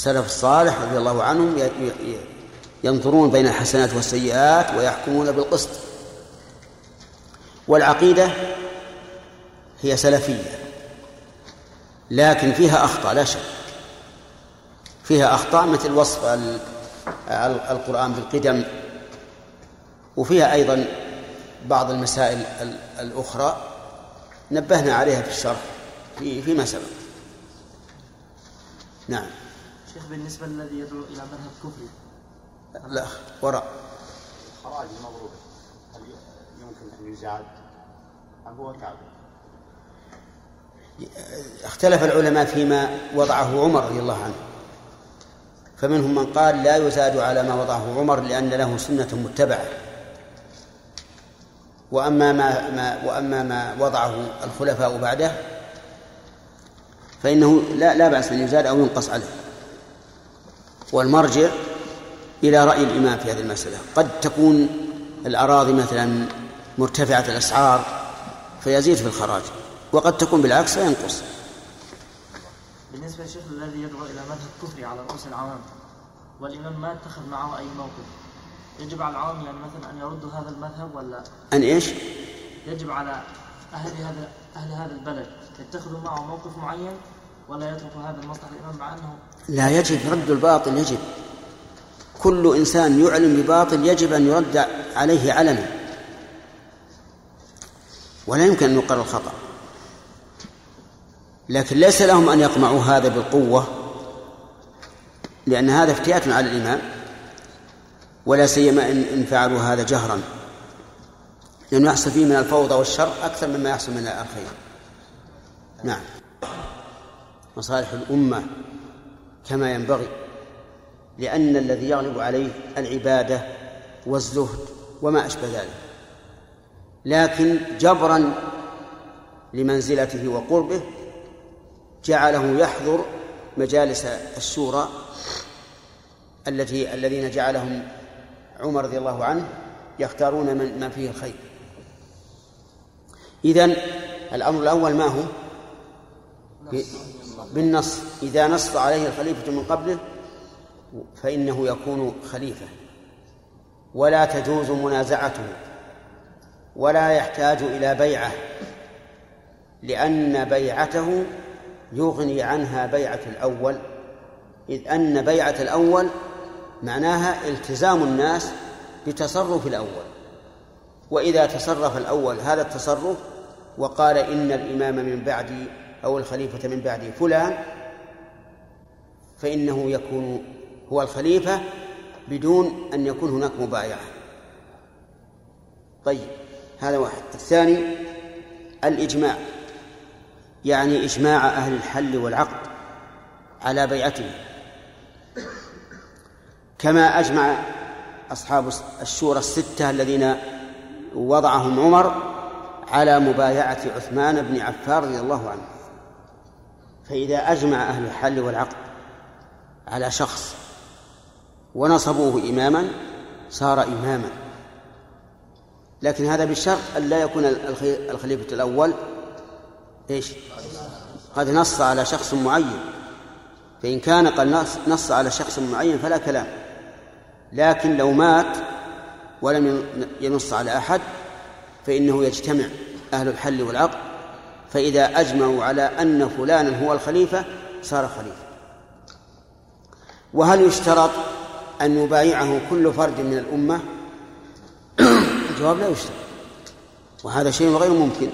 السلف الصالح رضي الله عنهم ينظرون بين الحسنات والسيئات ويحكمون بالقسط. والعقيدة هي سلفية لكن فيها أخطاء لا شك. فيها أخطاء مثل وصف القرآن بالقدم وفيها أيضا بعض المسائل الأخرى نبهنا عليها في الشرح في فيما سبق. نعم. شيخ بالنسبة للذي يدعو إلى مذهب كفري. لا وراء. خراج المضروب هل يمكن أن يزاد أم هو تابع؟ اختلف العلماء فيما وضعه عمر رضي الله عنه. فمنهم من قال لا يزاد على ما وضعه عمر لأن له سنة متبعة. وأما ما, ما وأما ما وضعه الخلفاء بعده فإنه لا لا بأس أن يزاد أو ينقص عليه. والمرجع إلى رأي الإمام في هذه المسألة. قد تكون الأراضي مثلا مرتفعة الأسعار فيزيد في الخراج وقد تكون بالعكس فينقص. بالنسبة للشيخ الذي يدعو إلى مذهب كفري على رؤوس العوام والإمام ما اتخذ معه أي موقف؟ يجب على العوام يعني مثلا أن يردوا هذا المذهب ولا؟ أن إيش؟ يجب على أهل هذا أهل هذا البلد يتخذوا معه موقف معين ولا يتركوا هذا المصلحة الإمام مع أنه لا يجب رد الباطل يجب. كل إنسان يعلم بباطل يجب أن يرد عليه علنا. ولا يمكن أن يقر الخطأ. لكن ليس لهم أن يقمعوا هذا بالقوة لأن هذا افتئات على الإمام ولا سيما إن فعلوا هذا جهرا. لأنه يحصل فيه من الفوضى والشر أكثر مما يحصل من الخير نعم. مصالح الأمة. كما ينبغي لأن الذي يغلب عليه العبادة والزهد وما أشبه ذلك. لكن جبرا لمنزلته وقربه جعله يحضر مجالس الشورى التي الذين جعلهم عمر رضي الله عنه يختارون من ما فيه الخير. إذن الأمر الأول ما هو؟ بالنص إذا نص عليه الخليفة من قبله فإنه يكون خليفة. ولا تجوز منازعته ولا يحتاج إلى بيعة لأن بيعته يغني عنها بيعة الأول. إذ أن بيعة الأول معناها التزام الناس بتصرف الأول. وإذا تصرف الأول هذا التصرف وقال إن الإمام من بعدي أو الخليفة من بعدي فلان فإنه يكون هو الخليفة بدون أن يكون هناك مبايعة. طيب هذا واحد. الثاني الإجماع. يعني إجماع أهل الحل والعقد على بيعته. كما أجمع أصحاب الشورى الستة الذين وضعهم عمر على مبايعة عثمان بن عفان رضي الله عنه. فإذا أجمع أهل الحل والعقد على شخص ونصبوه إماما صار إماما. لكن هذا بشرط أن لا يكون الخليفة الأول إيش؟ قد نص على شخص معين. فإن كان قد نص على شخص معين فلا كلام. لكن لو مات ولم ينص على أحد فإنه يجتمع أهل الحل والعقد فإذا أجمعوا على أن فلانا هو الخليفة صار خليفة. وهل يشترط أن يبايعه كل فرد من الأمة؟ الجواب لا يشترط. وهذا شيء غير ممكن.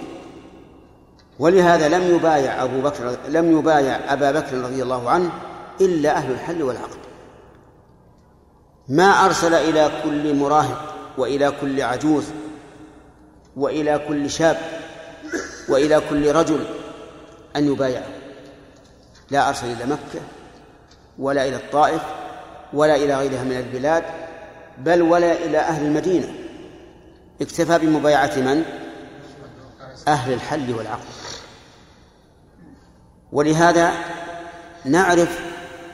ولهذا لم يبايع أبو بكر لم يبايع أبا بكر رضي الله عنه إلا أهل الحل والعقد. ما أرسل إلى كل مراهق وإلى كل عجوز وإلى كل شاب وإلى كل رجل أن يبايعه. لا أرسل إلى مكة ولا إلى الطائف ولا إلى غيرها من البلاد بل ولا إلى أهل المدينة. اكتفى بمبايعة من؟ أهل الحل والعقد ولهذا نعرف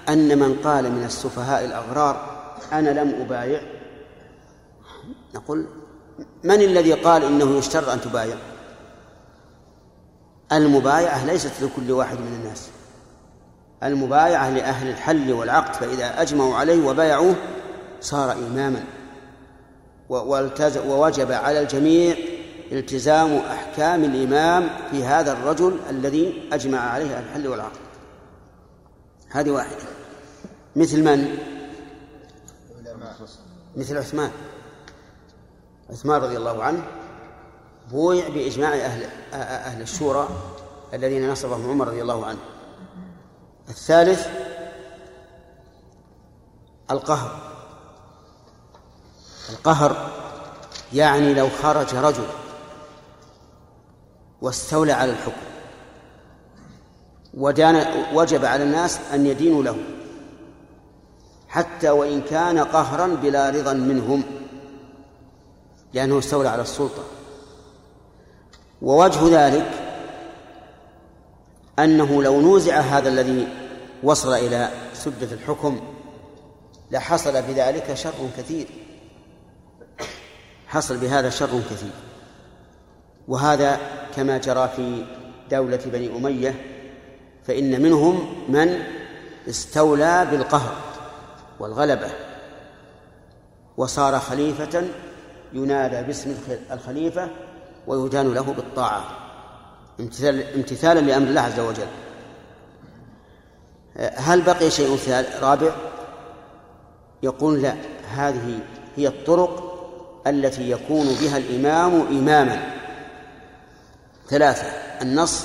أن من قال من السفهاء الأغرار أنا لم أبايع نقول من الذي قال إنه يشترط أن تبايع؟ المبايعة ليست لكل واحد من الناس. المبايعة لأهل الحل والعقد فإذا أجمعوا عليه وبايعوه صار إماما. ووجب على الجميع التزام أحكام الإمام في هذا الرجل الذي أجمع عليه الحل والعقد. هذه واحدة. مثل من؟ مثل عثمان. عثمان رضي الله عنه. بويع بإجماع أهل أهل الشورى الذين نصبهم عمر رضي الله عنه. الثالث القهر. القهر يعني لو خرج رجل واستولى على الحكم ودان وجب على الناس أن يدينوا له حتى وإن كان قهرا بلا رضا منهم لأنه استولى على السلطة. ووجه ذلك أنه لو نوزع هذا الذي وصل إلى سدة الحكم لحصل بذلك شر كثير. حصل بهذا شر كثير. وهذا كما جرى في دولة بني أمية فإن منهم من استولى بالقهر والغلبة وصار خليفة ينادى باسم الخليفة ويدان له بالطاعة امتثالا لأمر الله عز وجل. هل بقي شيء رابع؟ يقول لا هذه هي الطرق التي يكون بها الإمام إماما. ثلاثة النص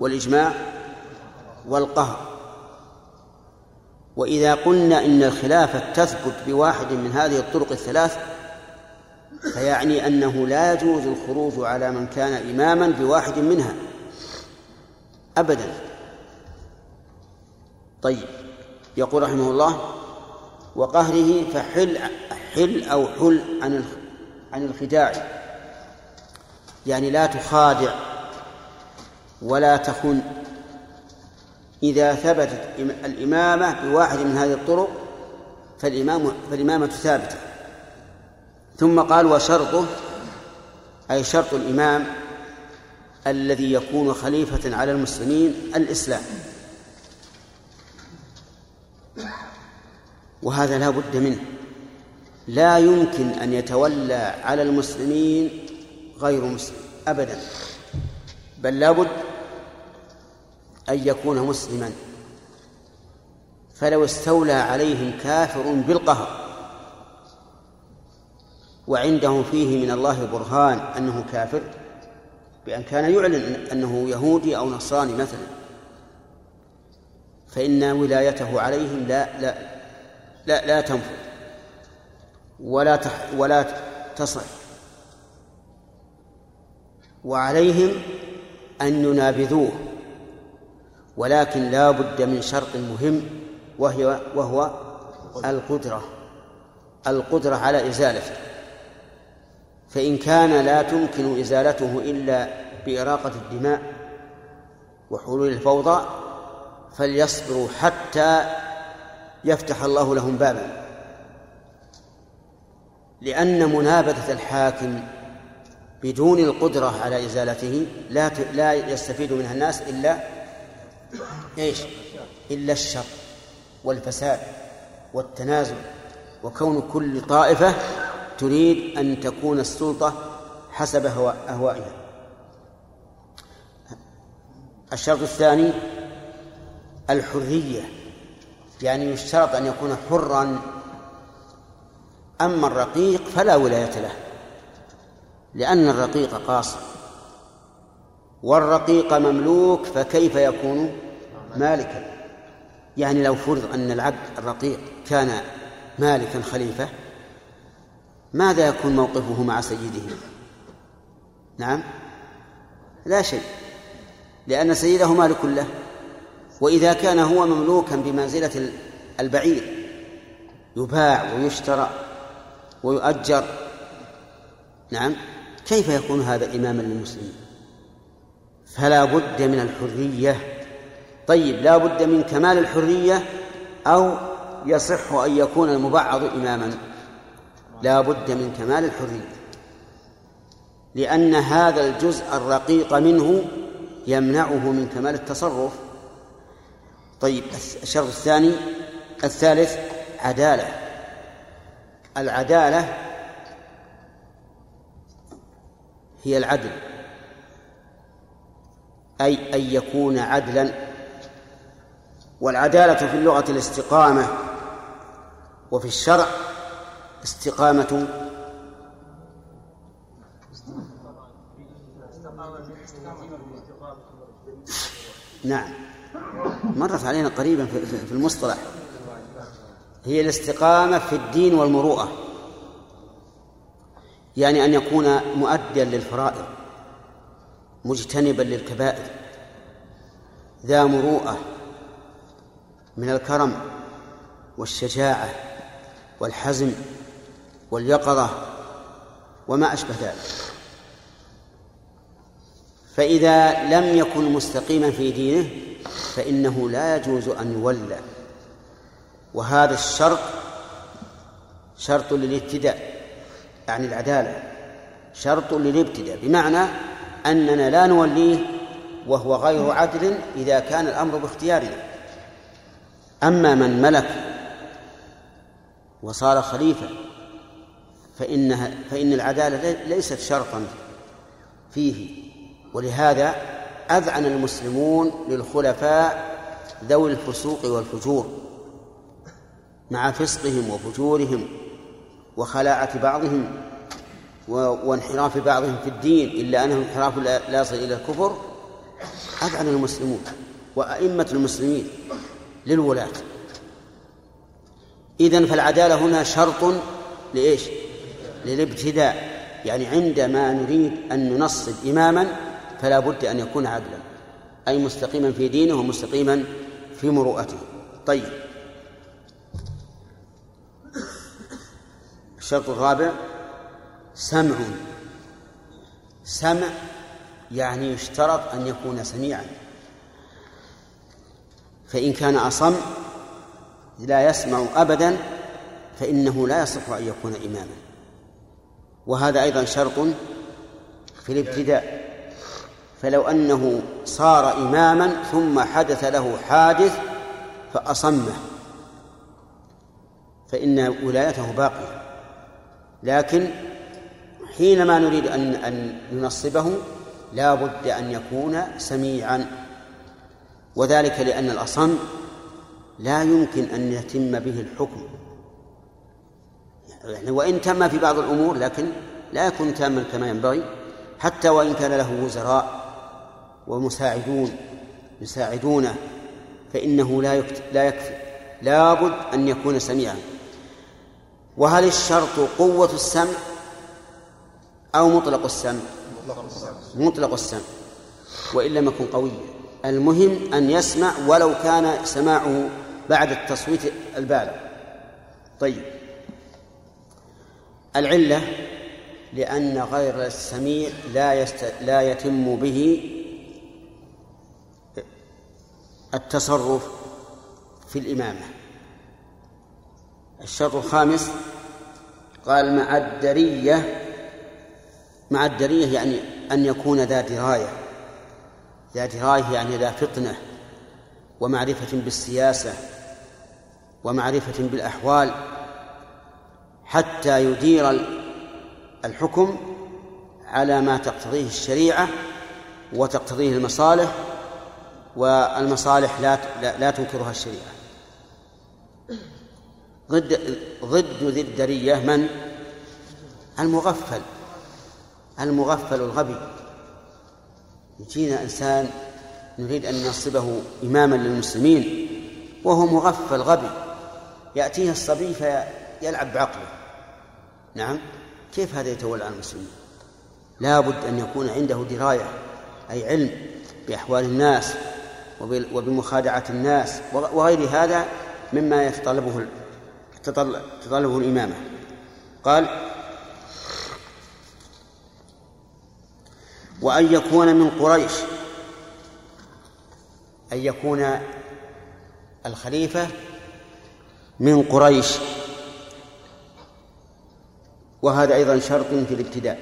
والإجماع والقهر. وإذا قلنا إن الخلافة تثبت بواحد من هذه الطرق الثلاث فيعني أنه لا يجوز الخروج على من كان إماما بواحد منها. أبدا. طيب. يقول رحمه الله وقهره فحل حل أو حل عن عن الخداع. يعني لا تخادع ولا تخن. إذا ثبتت الإمامة بواحد من هذه الطرق فالإمام فالإمامة ثابتة. ثم قال وشرطه أي شرط الإمام الذي يكون خليفة على المسلمين الإسلام. وهذا لا بد منه. لا يمكن أن يتولى على المسلمين غير مسلم أبدا. بل لابد أن يكون مسلما. فلو استولى عليهم كافر بالقهر وعندهم فيه من الله برهان أنه كافر بأن كان يعلن أنه يهودي أو نصراني مثلا. فإن ولايته عليهم لا لا لا لا تنفذ ولا تح ولا تصح. وعليهم أن ينابذوه ولكن لا بد من شرط مهم وهي وهو القدرة القدرة على إزالته. فإن كان لا تمكن إزالته إلا بإراقة الدماء وحلول الفوضى فليصبروا حتى يفتح الله لهم بابا لأن منابذة الحاكم بدون القدرة على إزالته لا لا يستفيد منها الناس إلا إيش؟ إلا الشر والفساد والتنازل وكون كل طائفة تريد أن تكون السلطة حسب أهوائها. الشرط الثاني الحرية. يعني يشترط أن يكون حرا أما الرقيق فلا ولاية له لأن الرقيق قاصر. والرقيق مملوك فكيف يكون مالكا؟ يعني لو فرض أن العبد الرقيق كان مالكا خليفة ماذا يكون موقفه مع سيده؟ نعم. لا شيء لأن سيده مالك له وإذا كان هو مملوكا بمنزلة البعير يباع ويشترى ويؤجر. نعم. كيف يكون هذا إماما للمسلمين؟ فلا بد من الحرية. طيب لا بد من كمال الحرية أو يصح أن يكون المبعض إماما؟ لا بد من كمال الحرية. لأن هذا الجزء الرقيق منه يمنعه من كمال التصرف. طيب الشرط الثاني الثالث عدالة. العدالة هي العدل. أي أن يكون عدلا. والعدالة في اللغة الاستقامة وفي الشرع استقامة. نعم. مرت علينا قريبا في المصطلح. هي الاستقامة في الدين والمروءة. يعني أن يكون مؤديا للفرائض مجتنبا للكبائر ذا مروءة من الكرم والشجاعة والحزم واليقظة وما أشبه ذلك. فإذا لم يكن مستقيما في دينه فإنه لا يجوز أن يولى. وهذا الشرط شرط للابتداء يعني العدالة شرط للابتداء بمعنى أننا لا نوليه وهو غير عدل إذا كان الأمر باختيارنا. أما من ملك وصار خليفة فإنها فإن العدالة ليست شرطا فيه. ولهذا أذعن المسلمون للخلفاء ذوي الفسوق والفجور مع فسقهم وفجورهم وخلاعة بعضهم وانحراف بعضهم في الدين إلا أنه انحراف لا يصل إلى الكفر. أذعن المسلمون وأئمة المسلمين للولاة. إذن فالعدالة هنا شرط لإيش؟ للابتداء يعني عندما نريد أن ننصب إماما فلا بد أن يكون عدلا أي مستقيما في دينه ومستقيما في مروءته. طيب. الشرط الرابع سمع. سمع يعني يشترط أن يكون سميعا. فإن كان أصم لا يسمع أبدا فإنه لا يصح أن يكون إماما. وهذا أيضا شرط في الابتداء. فلو أنه صار إماما ثم حدث له حادث فأصمه. فإن ولايته باقية. لكن حينما نريد أن أن ننصبه لا بد أن يكون سميعا. وذلك لأن الأصم لا يمكن أن يتم به الحكم. يعني وإن تم في بعض الأمور لكن لا يكون تاما كما ينبغي حتى وإن كان له وزراء ومساعدون يساعدونه فإنه لا لا يكفي لابد أن يكون سميعا. وهل الشرط قوة السمع أو مطلق السمع؟ مطلق السمع. وإن لم يكن قويا. المهم أن يسمع ولو كان سماعه بعد التصويت البالغ. طيب. العلة لأن غير السميع لا يست... لا يتم به التصرف في الإمامة. الشرط الخامس قال مع الدرية مع الدرية يعني أن يكون ذا دراية. ذا دراية يعني ذا فطنة ومعرفة بالسياسة ومعرفة بالأحوال. حتى يدير الحكم على ما تقتضيه الشريعة وتقتضيه المصالح والمصالح لا لا تنكرها الشريعة. ضد ضد ذي الدرية من؟ المغفل المغفل الغبي. يجينا إنسان نريد أن ننصبه إماما للمسلمين وهو مغفل غبي. يأتيه الصبي فيلعب بعقله. نعم. كيف هذا يتولى عن المسلمين؟ لا بد أن يكون عنده دراية أي علم بأحوال الناس وبمخادعة الناس وغير هذا مما يتطلبه تطلبه الإمامة. قال وأن يكون من قريش أن يكون الخليفة من قريش. وهذا أيضا شرط في الابتداء.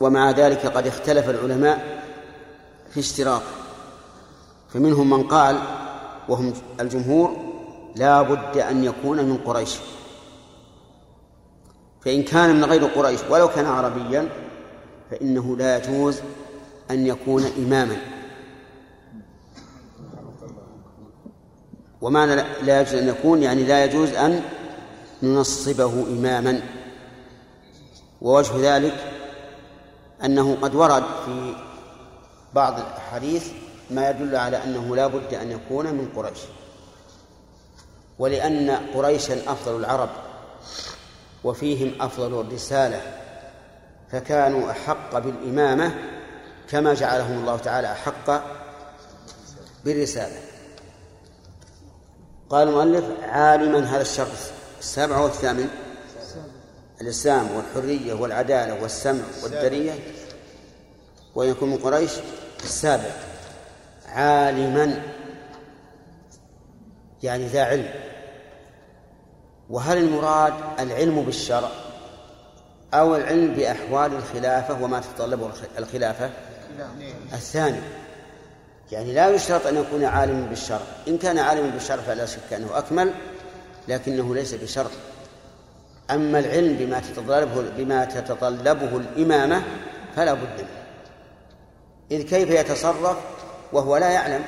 ومع ذلك قد اختلف العلماء في اشتراط. فمنهم من قال وهم الجمهور لا بد أن يكون من قريش. فإن كان من غير قريش ولو كان عربيا فإنه لا يجوز أن يكون إماما. ومعنى لا يجوز أن يكون يعني لا يجوز أن ننصبه إماما. ووجه ذلك أنه قد ورد في بعض الأحاديث ما يدل على أنه لا بد أن يكون من قريش. ولأن قريشا أفضل العرب وفيهم أفضل الرسالة فكانوا أحق بالإمامة كما جعلهم الله تعالى أحق بالرسالة. قال المؤلف عالما هذا الشرط السابع والثامن الإسلام والحرية والعدالة والسمع والدرية؟ ويكون من قريش؟ السابع عالما. يعني ذا علم. وهل المراد العلم بالشرع أو العلم بأحوال الخلافة وما تتطلبه الخلافة؟ الثاني. يعني لا يشترط أن يكون عالما بالشرع. إن كان عالما بالشرع فلا شك أنه أكمل. لكنه ليس بشرط. أما العلم بما تتطلبه بما تتطلبه الإمامة فلا بد منه. إذ كيف يتصرف وهو لا يعلم؟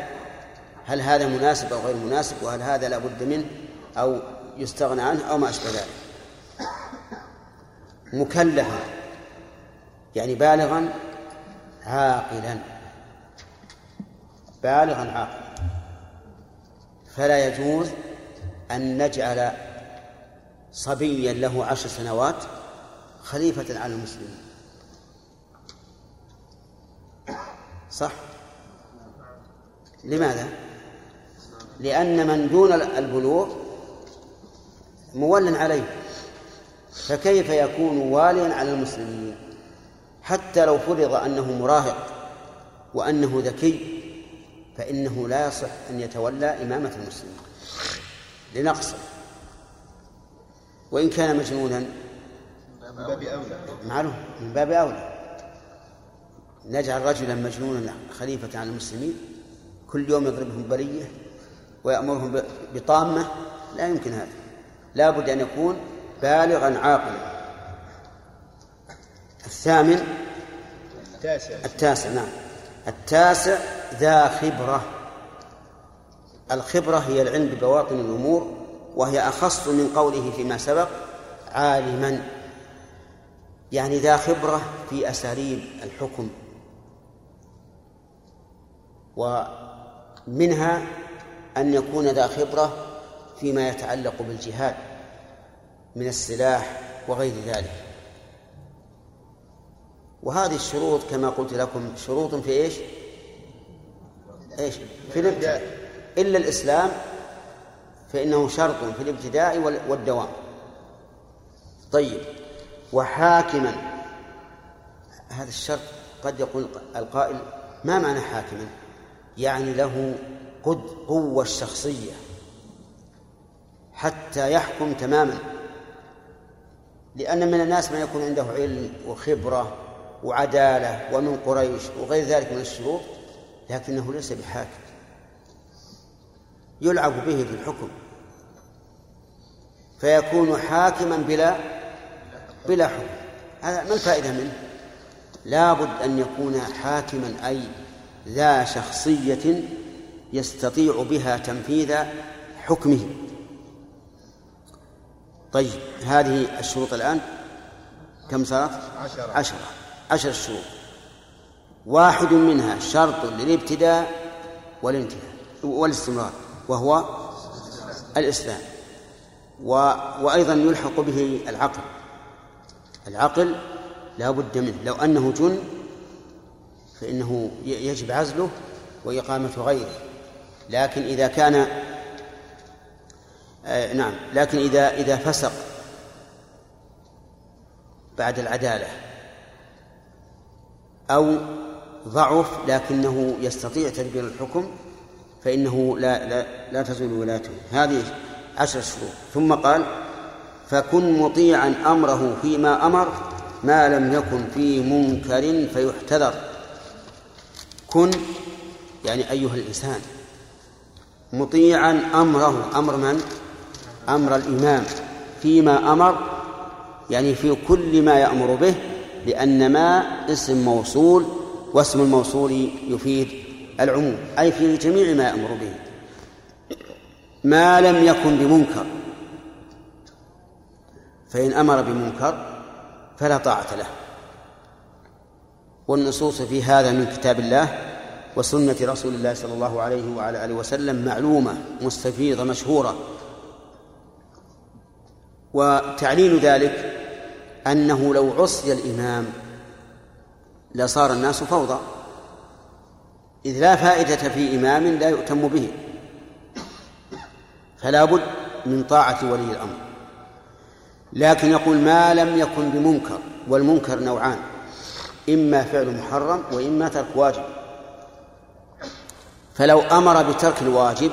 هل هذا مناسب أو غير مناسب؟ وهل هذا لا بد منه أو يستغنى عنه أو ما أشبه ذلك؟ مكلفا يعني بالغا عاقلا. بالغا عاقلا. فلا يجوز أن نجعل صبيا له عشر سنوات خليفة على المسلمين. صح؟ لماذا؟ لأن من دون البلوغ مول عليه. فكيف يكون واليا على المسلمين؟ حتى لو فرض أنه مراهق وأنه ذكي فإنه لا يصح أن يتولى إمامة المسلمين. لنقصه. وإن كان مجنونا من باب أولى. معلوم من باب أولى. نجعل رجلا مجنونا خليفة على المسلمين كل يوم يضربهم بلية ويأمرهم بطامة لا يمكن هذا. لا بد أن يكون بالغا عاقلا. الثامن التاسع. التاسع نعم. التاسع ذا خبرة. الخبرة هي العلم ببواطن الأمور وهي أخص من قوله فيما سبق عالما يعني ذا خبرة في أساليب الحكم ومنها أن يكون ذا خبرة فيما يتعلق بالجهاد من السلاح وغير ذلك وهذه الشروط كما قلت لكم شروط في إيش؟ إيش؟ في الابتداء إلا الإسلام فإنه شرط في الابتداء والدوام. طيب وحاكما. هذا الشرط قد يقول القائل ما معنى حاكما؟ يعني له قد قوة الشخصية حتى يحكم تماما. لأن من الناس من يكون عنده علم وخبرة وعدالة ومن قريش وغير ذلك من الشروط لكنه ليس بحاكم. يلعب به في الحكم. فيكون حاكما بلا بلا حكم. هذا ما الفائدة منه؟ لا بد أن يكون حاكما أي ذا شخصية يستطيع بها تنفيذ حكمه. طيب هذه الشروط الآن؟ كم صارت؟ عشرة. عشرة. عشر شروط. واحد منها شرط للابتداء والانتهاء والاستمرار. وهو الإسلام. و... وأيضا يلحق به العقل. العقل لا بد منه. لو أنه جن فإنه يجب عزله وإقامة غيره. لكن إذا كان آه نعم. لكن إذا إذا فسق بعد العدالة أو ضعف لكنه يستطيع تدبير الحكم فإنه لا لا لا تزول ولاته. هذه عشر شروط. ثم قال فكن مطيعا أمره فيما أمر ما لم يكن في منكر فيحتذر. كن يعني أيها الإنسان مطيعا أمره. أمر من؟ أمر الإمام. فيما أمر يعني في كل ما يأمر به لأن ما اسم موصول واسم الموصول يفيد العموم أي في جميع ما يأمر به. ما لم يكن بمنكر فإن أمر بمنكر فلا طاعة له. والنصوص في هذا من كتاب الله وسنة رسول الله صلى الله عليه وعلى آله وسلم معلومة مستفيضة مشهورة. وتعليل ذلك أنه لو عصي الإمام لصار الناس فوضى. إذ لا فائدة في إمام لا يؤتم به. فلا بد من طاعة ولي الأمر. لكن يقول ما لم يكن بمنكر والمنكر نوعان. إما فعل محرم وإما ترك واجب. فلو أمر بترك الواجب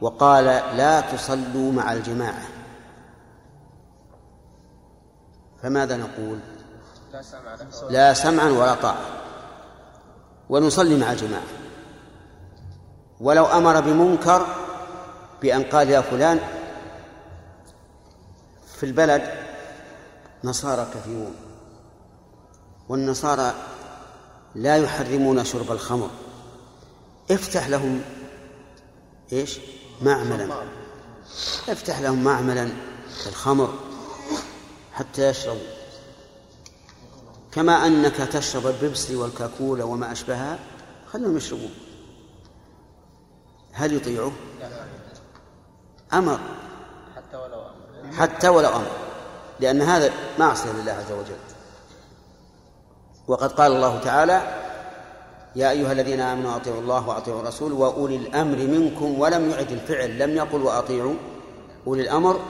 وقال لا تصلوا مع الجماعة. فماذا نقول؟ لا سمعا ولا طاعة. ونصلي مع الجماعة. ولو أمر بمنكر بأن قال يا فلان في البلد نصارى كثيرون والنصارى لا يحرمون شرب الخمر. افتح لهم إيش؟ معملا. افتح لهم معملا الخمر حتى يشربوا. كما أنك تشرب البيبسي والكاكولا وما أشبهها خلهم يشربون هل يطيعه؟ أمر حتى ولو أمر. حتى ولو أمر. لأن هذا معصية لله عز وجل. وقد قال الله تعالى يا أيها الذين آمنوا أطيعوا الله وأطيعوا الرسول وأولي الأمر منكم ولم يعد الفعل لم يقل وأطيعوا. أولي الأمر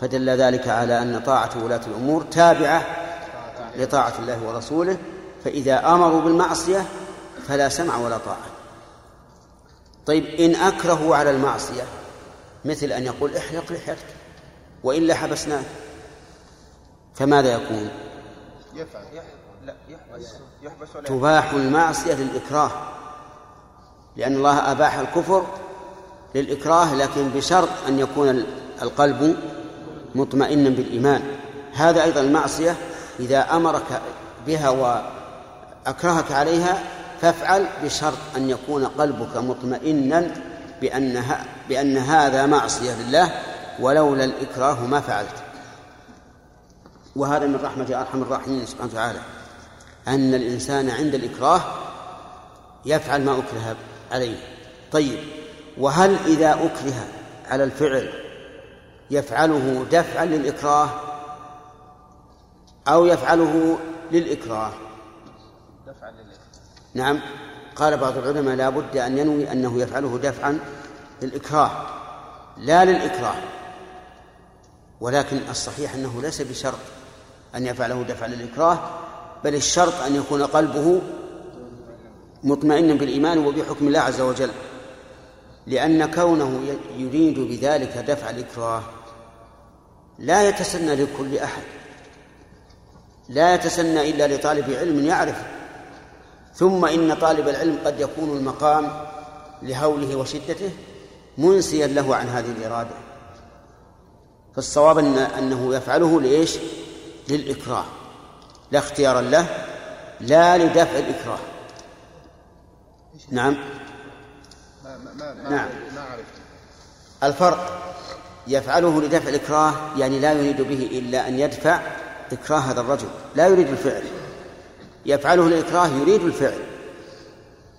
فدل ذلك على أن طاعة ولاة الأمور تابعة لطاعة الله ورسوله فإذا أمروا بالمعصية فلا سمع ولا طاعة. طيب إن أكرهوا على المعصية مثل أن يقول احلق لحيتك وإلا حبسناك فماذا يكون؟ يفعل. لا يحبس يحبس ولا تباح المعصية للإكراه لأن الله أباح الكفر للإكراه لكن بشرط أن يكون القلب مطمئنا بالإيمان. هذا أيضا المعصية إذا أمرك بها وأكرهك عليها فافعل بشرط أن يكون قلبك مطمئنا بأنها بأن هذا معصية لله ولولا الإكراه ما فعلت. وهذا من رحمة أرحم الراحمين سبحانه وتعالى. أن الإنسان عند الإكراه يفعل ما أكره عليه. طيب وهل إذا أكره على الفعل يفعله دفعا للإكراه؟ أو يفعله للإكراه. دفعا نعم. قال بعض العلماء لا بد أن ينوي أنه يفعله دفعا للإكراه لا للإكراه. ولكن الصحيح أنه ليس بشرط أن يفعله دفعا للإكراه بل الشرط أن يكون قلبه مطمئنا بالإيمان وبحكم الله عز وجل. لأن كونه يريد بذلك دفع الإكراه لا يتسنى لكل أحد. لا يتسنى إلا لطالب علم يعرف. ثم إن طالب العلم قد يكون المقام لهوله وشدته منسيا له عن هذه الإرادة. فالصواب أن أنه يفعله لإيش؟ للإكراه. لا اختيارا له لا لدفع الإكراه. نعم. ما ما ما نعم. ما الفرق يفعله لدفع الإكراه يعني لا يريد به إلا أن يدفع إكراه هذا الرجل. لا يريد الفعل. يفعله للإكراه يريد الفعل.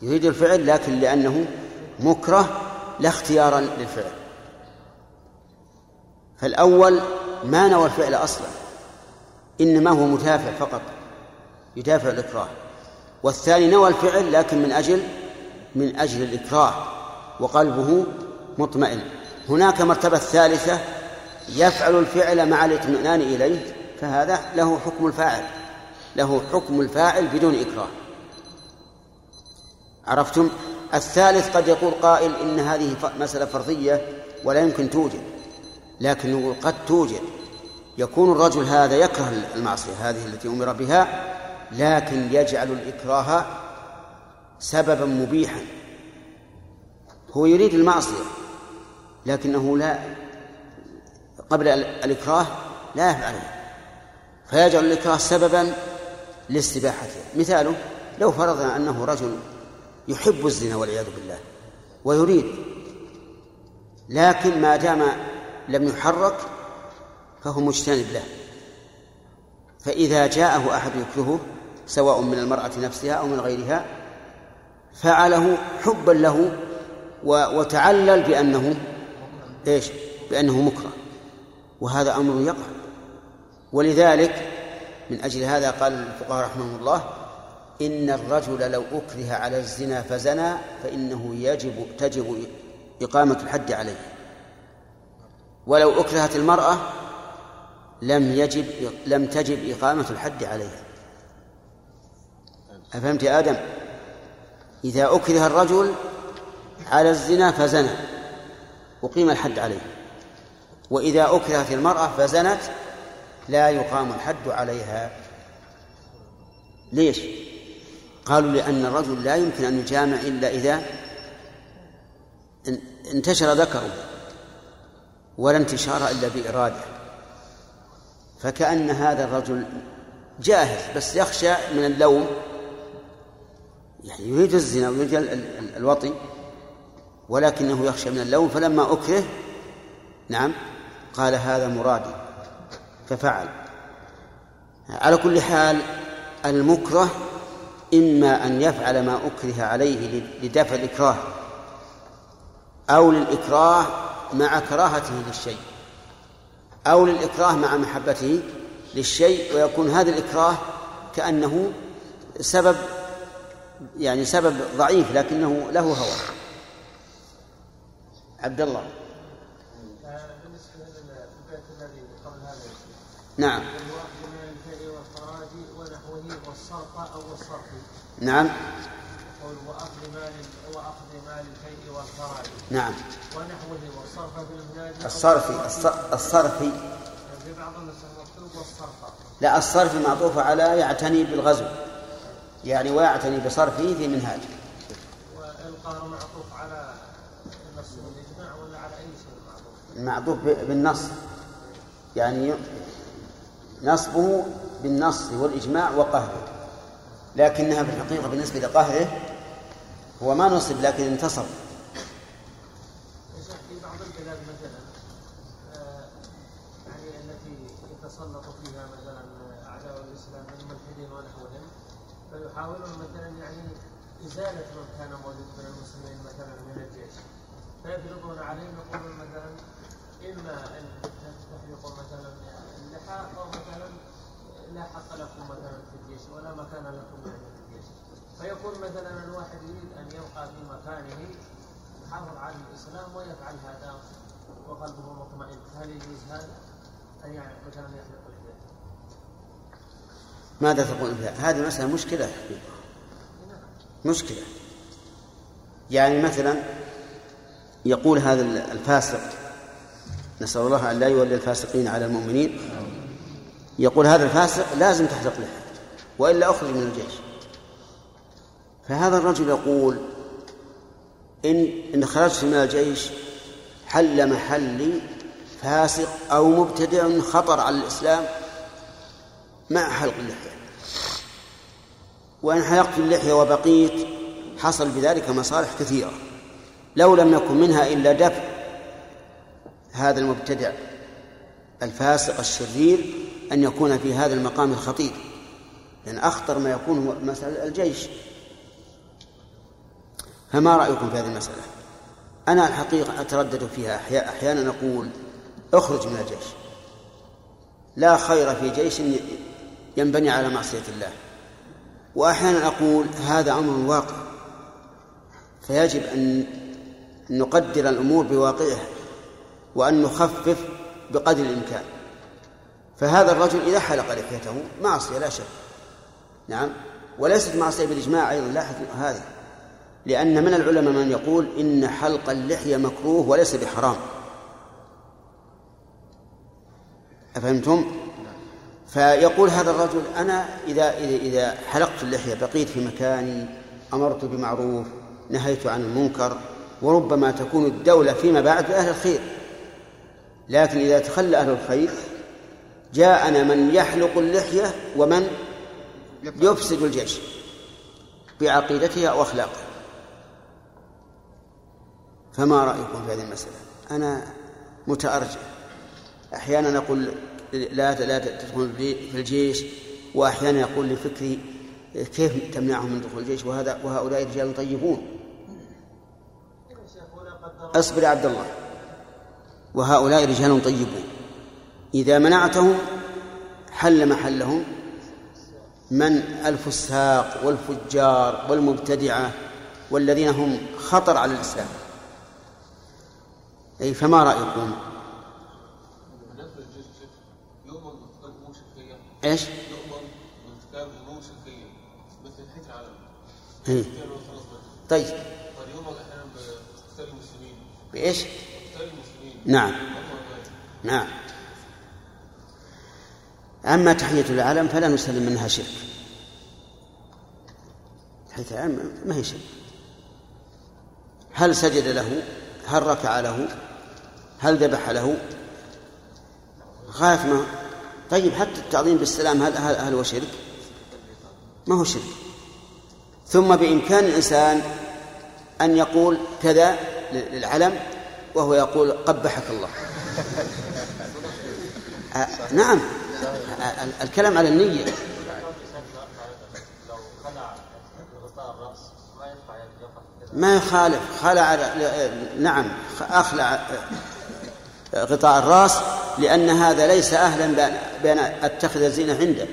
يريد الفعل لكن لأنه مكره لا اختيارا للفعل. فالأول ما نوى الفعل أصلا. إنما هو مدافع فقط. يدافع الإكراه. والثاني نوى الفعل لكن من أجل من أجل الإكراه. وقلبه مطمئن. هناك مرتبة ثالثة يفعل الفعل مع الاطمئنان إليه. فهذا له حكم الفاعل له حكم الفاعل بدون إكراه. عرفتم؟ الثالث قد يقول قائل إن هذه مسألة فرضية ولا يمكن توجد لكن قد توجد. يكون الرجل هذا يكره المعصية هذه التي أمر بها لكن يجعل الإكراه سببا مبيحا. هو يريد المعصية لكنه لا قبل الإكراه لا يفعلها. فيجعل الإكراه سببا لاستباحتها مثاله لو فرضنا أنه رجل يحب الزنا والعياذ بالله ويريد لكن ما دام لم يحرك فهو مجتنب له. فإذا جاءه أحد يكرهه سواء من المرأة نفسها أو من غيرها فعله حبا له وتعلل بأنه إيش؟ بأنه مكره. وهذا أمر يقع. ولذلك من أجل هذا قال الفقهاء رحمهم الله إن الرجل لو أكره على الزنا فزنى فإنه يجب تجب إقامة الحد عليه. ولو أكرهت المرأة لم يجب لم تجب إقامة الحد عليها. أفهمت يا آدم؟ إذا أكره الرجل على الزنا فزنى أقيم الحد عليه. وإذا أكرهت المرأة فزنت لا يقام الحد عليها. ليش؟ قالوا لأن الرجل لا يمكن أن يجامع إلا إذا انتشر ذكره ولا انتشار إلا بإرادة. فكأن هذا الرجل جاهز بس يخشى من اللوم. يعني يريد الزنا ويريد الوطي ولكنه يخشى من اللوم فلما أكره نعم قال هذا مرادي. ففعل. على كل حال المكره إما أن يفعل ما أكره عليه لدفع الإكراه أو للإكراه مع كراهته للشيء أو للإكراه مع محبته للشيء ويكون هذا الإكراه كأنه سبب يعني سبب ضعيف لكنه له هوى. عبد الله بالنسبة للبيت الذي قبل هذا نعم. والصرف أو الصرف نعم. قول واخذ مال واخذ مال الفيء والفراج نعم. ونحوه والصرف بالمناد الصرفي الص- الصرفي. في بعض والصرف لا الصرف معطوف على يعتني بالغزو. يعني ويعتني بصرفه في منهاج والقهر معطوف على النص والاجماع ولا على اي شيء معطوف؟ المعطوف ب- بالنص. يعني نصبه بالنص والإجماع وقهره. لكنها في الحقيقة بالنسبة لقهره هو ما نصب لكن انتصب. في بعض البلاد مثلا آه، يعني التي يتسلط فيها مثلا أعداء الإسلام الملحدين ونحوهم فيحاولون مثلا يعني إزالة من كان موجود من المسلمين مثلا من الجيش. فيفرضون عليهم يقولون مثلا إما أن تحرقوا مثلا أو مثلا لا حق لكم مثلا في الجيش ولا مكان لكم يعني في الجيش. فيكون مثلا الواحد يريد أن يبقى في مكانه يحافظ على الإسلام ويفعل هذا وقلبه مطمئن. هل يجوز هذا؟ ان يعني مثلا يحلق اللحيه ماذا تقول؟ فيها هذه مسألة مشكلة. حبيبي مشكلة. يعني مثلا يقول هذا الفاسق نسأل الله أن لا يولي الفاسقين على المؤمنين. يقول هذا الفاسق لازم تحلق لحية وإلا أخرج من الجيش. فهذا الرجل يقول إن إن خرجت من الجيش حل محلي فاسق أو مبتدع خطر على الإسلام مع حلق اللحية. وإن حلقت اللحية وبقيت حصل بذلك مصالح كثيرة. لو لم يكن منها إلا دفع هذا المبتدع الفاسق الشرير أن يكون في هذا المقام الخطير لأن أخطر ما يكون هو مسألة الجيش. فما رأيكم في هذه المسألة؟ أنا الحقيقة أتردد فيها. أحيا- أحيانا أقول اخرج من الجيش. لا خير في جيش ينبني على معصية الله. وأحيانا أقول هذا أمر واقع. فيجب أن نقدر الأمور بواقعها وأن نخفف بقدر الإمكان. فهذا الرجل إذا حلق لحيته معصية لا شك. نعم. وليست معصية بالإجماع أيضا لاحظ هذه لأن من العلماء من يقول إن حلق اللحية مكروه وليس بحرام. أفهمتم؟ فيقول هذا الرجل أنا إذا إذا إذا حلقت اللحية بقيت في مكاني أمرت بمعروف نهيت عن المنكر وربما تكون الدولة فيما بعد بأهل الخير. لكن إذا تخلى أهل الخير جاءنا من يحلق اللحية ومن يفسد الجيش بعقيدته أو أخلاقه فما رأيكم في هذه المسألة؟ أنا متأرجح أحيانا أقول لا لا تدخل في الجيش وأحيانا يقول لفكري كيف تمنعهم من دخول الجيش؟ وهذا وهؤلاء رجال طيبون. أصبر يا عبد الله. وهؤلاء رجال طيبون. إذا منعتهم حل محلهم من الفساق والفجار والمبتدعة والذين هم خطر على الإسلام أي فما رأيكم؟ إيش؟ إيه؟ طيب. بإيش؟ نعم. نعم. أما تحية العالم فلا نسلم منها شرك. تحية العالم ما هي شرك. هل سجد له؟ هل ركع له؟ هل ذبح له؟ غاية ما. طيب حتى التعظيم بالسلام هل, هل, هل هو شرك؟ ما هو شرك. ثم بإمكان الإنسان أن يقول كذا للعلم وهو يقول قبحك الله. آه نعم. الكلام على النية. ما يخالف خلع نعم أخلع غطاء الرأس لأن هذا ليس أهلا بأن أتخذ الزينة عنده.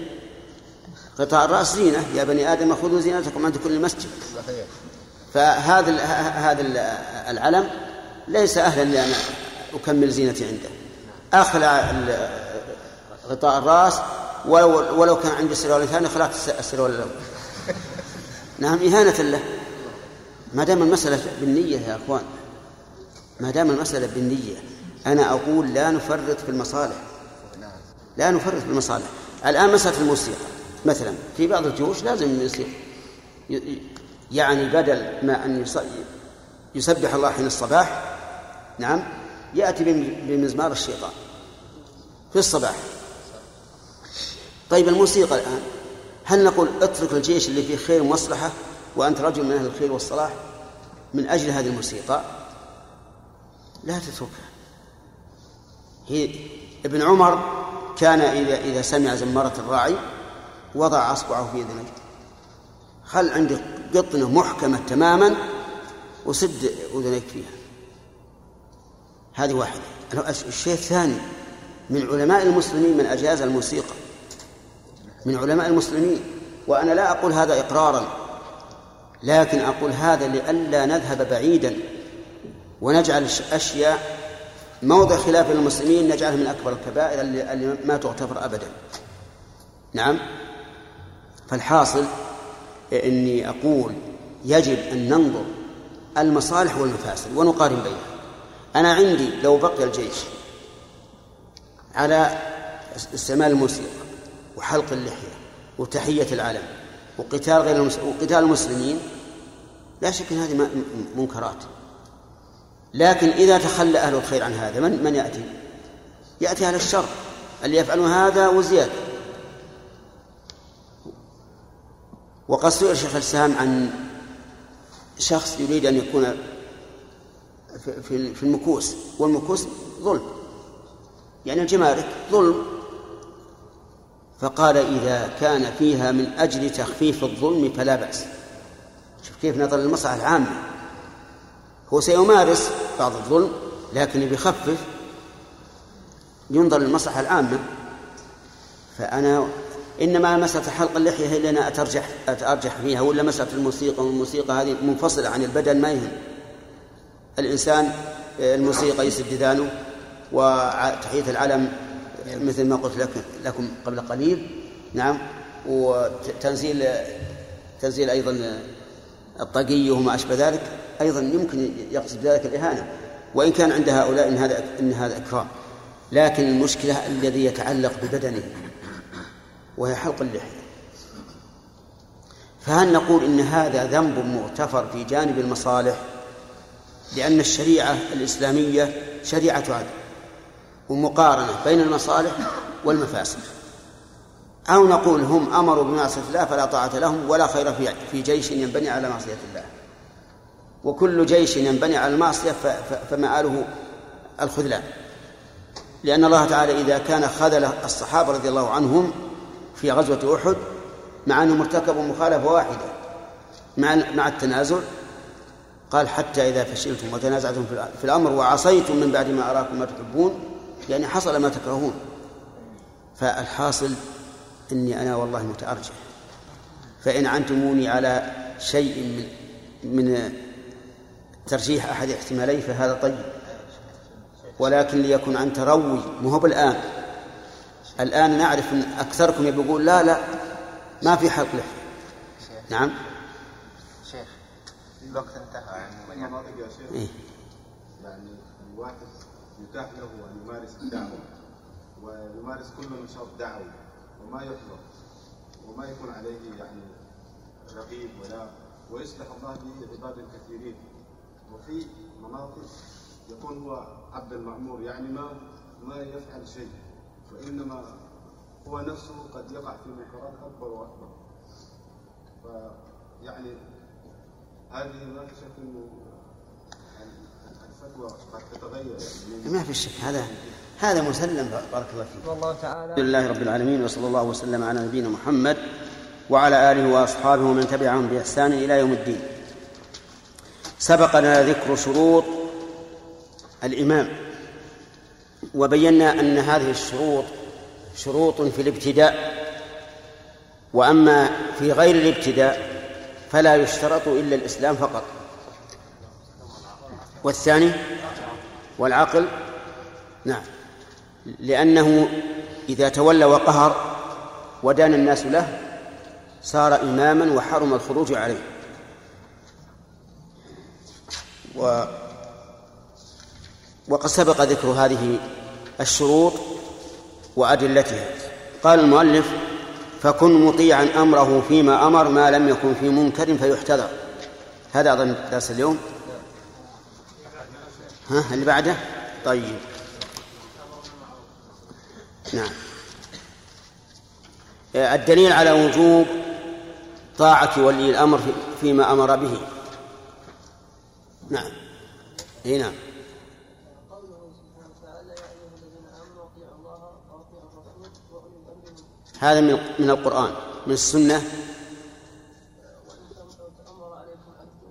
غطاء الرأس زينة يا بني آدم خذوا زينتكم عند كل مسجد فهذا هذا العلم ليس أهلا لأن أكمل زينتي عنده. أخلع غطاء الرأس ولو ولو كان عندي سروال ثاني خلعت السروال الأول نعم إهانة له. ما دام المسألة بالنية يا أخوان ما دام المسألة بالنية أنا أقول لا نفرط في المصالح. لا نفرط في المصالح. الآن مسألة الموسيقى مثلا في بعض الجيوش لازم يصير. يعني بدل ما أن يسبح الله حين الصباح نعم يأتي بمزمار الشيطان في الصباح. طيب الموسيقى الآن. هل نقول اترك الجيش اللي فيه خير ومصلحة وأنت رجل من أهل الخير والصلاح من أجل هذه الموسيقى؟ لا تتركها. هي ابن عمر كان إذا إذا سمع زمارة الراعي وضع أصبعه في أذنيه خل عندك قطنة محكمة تماما وسد أذنيك فيها. هذه واحدة. الشيء الثاني من علماء المسلمين من أجاز الموسيقى من علماء المسلمين وأنا لا أقول هذا إقرارا لكن أقول هذا لئلا نذهب بعيدا ونجعل أشياء موضع خلاف المسلمين نجعلها من أكبر الكبائر اللي ما تغتفر أبدا. نعم؟ فالحاصل إني أقول يجب أن ننظر المصالح والمفاسد ونقارن بينها. أنا عندي لو بقي الجيش على استعمال الموسيقى وحلق اللحية وتحية العلم وقتال غير. وقتال المسلمين لا شك إن هذه منكرات لكن إذا تخلى أهل الخير عن هذا من من يأتي؟ يأتي أهل الشر اللي يفعلون هذا وزيادة وقد سئل شيخ الإسلام عن شخص يريد أن يكون في المكوس والمكوس ظلم يعني الجمارك ظلم فقال إذا كان فيها من أجل تخفيف الظلم فلا بأس. شوف كيف نظر للمصلحة العامة. هو سيمارس بعض الظلم لكن بيخفف ينظر للمصلحة العامة. فأنا إنما مسألة حلق اللحية هي اللي أنا أترجح أترجح فيها ولا مسألة الموسيقى والموسيقى هذه منفصلة عن البدن ما يهم. الإنسان الموسيقى يسد ذانه وتحية العلم مثل ما قلت لكم لكم قبل قليل. نعم. وتنزيل تنزيل أيضا الطاقية وما أشبه ذلك. أيضا يمكن يقصد بذلك الإهانة. وإن كان عند هؤلاء إن هذا إن هذا إكرام. لكن المشكلة الذي يتعلق ببدنه. وهي حلق اللحية. فهل نقول إن هذا ذنب مغتفر في جانب المصالح؟ لأن الشريعة الإسلامية شريعة عدل. ومقارنة بين المصالح والمفاسد. أو نقول هم أمروا بمعصية الله فلا طاعة لهم ولا خير في جيش ينبني على معصية الله. وكل جيش ينبني على المعصية فمآله الخذلان. لأن الله تعالى إذا كان خذل الصحابة رضي الله عنهم في غزوة أحد مع أنهم ارتكبوا مخالفة واحدة مع مع التنازل قال حتى إذا فشلتم وتنازعتم في الأمر وعصيتم من بعد ما أراكم ما تحبون يعني حصل ما تكرهون. فالحاصل إني أنا والله متأرجح. فإن عنتموني على شيء من من ترجيح أحد احتمالين فهذا طيب. ولكن ليكن عن تروي مو هو بالآن. الآن نعرف أن أكثركم يقول لا لا ما في حق له نعم. شيخ الوقت انتهى. شيخ إيه؟ يعني الواحد يتاح له يمارس الدعوة. ويمارس كل نشاط دعوي وما يحضر وما يكون عليه يعني رقيب ولا ويصلح الله به عباد كثيرين وفي مناطق يكون هو عبد المأمور يعني ما ما يفعل شيء وإنما هو نفسه قد يقع في منكرات أكبر وأكبر. فيعني هذه ما في شك إنه الفتوى قد تتغير يعني ما في شك. هذا هذا مسلم. بارك الله فيك. والله تعالى. الحمد لله رب العالمين وصلى الله وسلم على نبينا محمد وعلى آله وأصحابه ومن تبعهم بإحسان إلى يوم الدين. سبق لنا ذكر شروط الإمام وبينا أن هذه الشروط شروط في الابتداء وأما في غير الابتداء فلا يشترط إلا الإسلام فقط. والثاني والعقل؟ نعم. لأنه إذا تولى وقهر ودان الناس له صار إماما وحرم الخروج عليه. و وقد سبق ذكر هذه الشروط وأدلتها. قال المؤلف فكن مطيعا أمره فيما أمر ما لم يكن في منكر فيحتذر. هذا أظن درس اليوم. ها؟ اللي بعده؟ طيب. نعم. الدليل على وجوب طاعة ولي الأمر فيما أمر به. نعم. إي نعم. هذا من من القرآن من السنة وان تامر عليكم عبد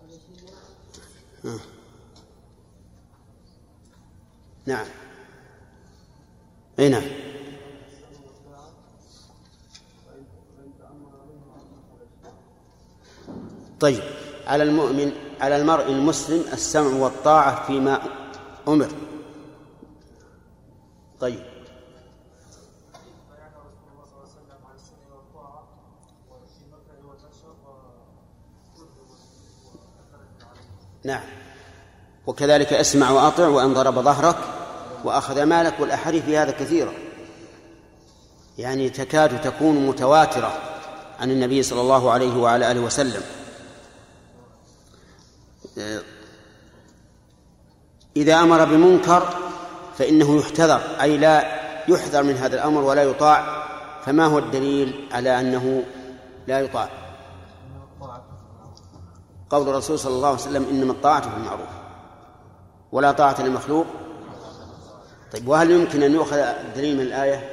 حبشي ها. نعم. أي نعم. طيب على المؤمن على المرء المسلم السمع والطاعة فيما أمر. طيب. نعم. وكذلك اسمع وأطع وإن ضرب ظهرك. وأخذ مالك والأحاديث في هذا كثيرة. يعني تكاد تكون متواترة عن النبي صلى الله عليه وعلى آله وسلم. إذا أمر بمنكر فإنه يحتذر أي لا يحذر من هذا الأمر ولا يطاع فما هو الدليل على أنه لا يطاع؟ قول الرسول صلى الله عليه وسلم إنما الطاعة في المعروف ولا طاعة للمخلوق طيب وهل يمكن أن يؤخذ الدليل من الآية؟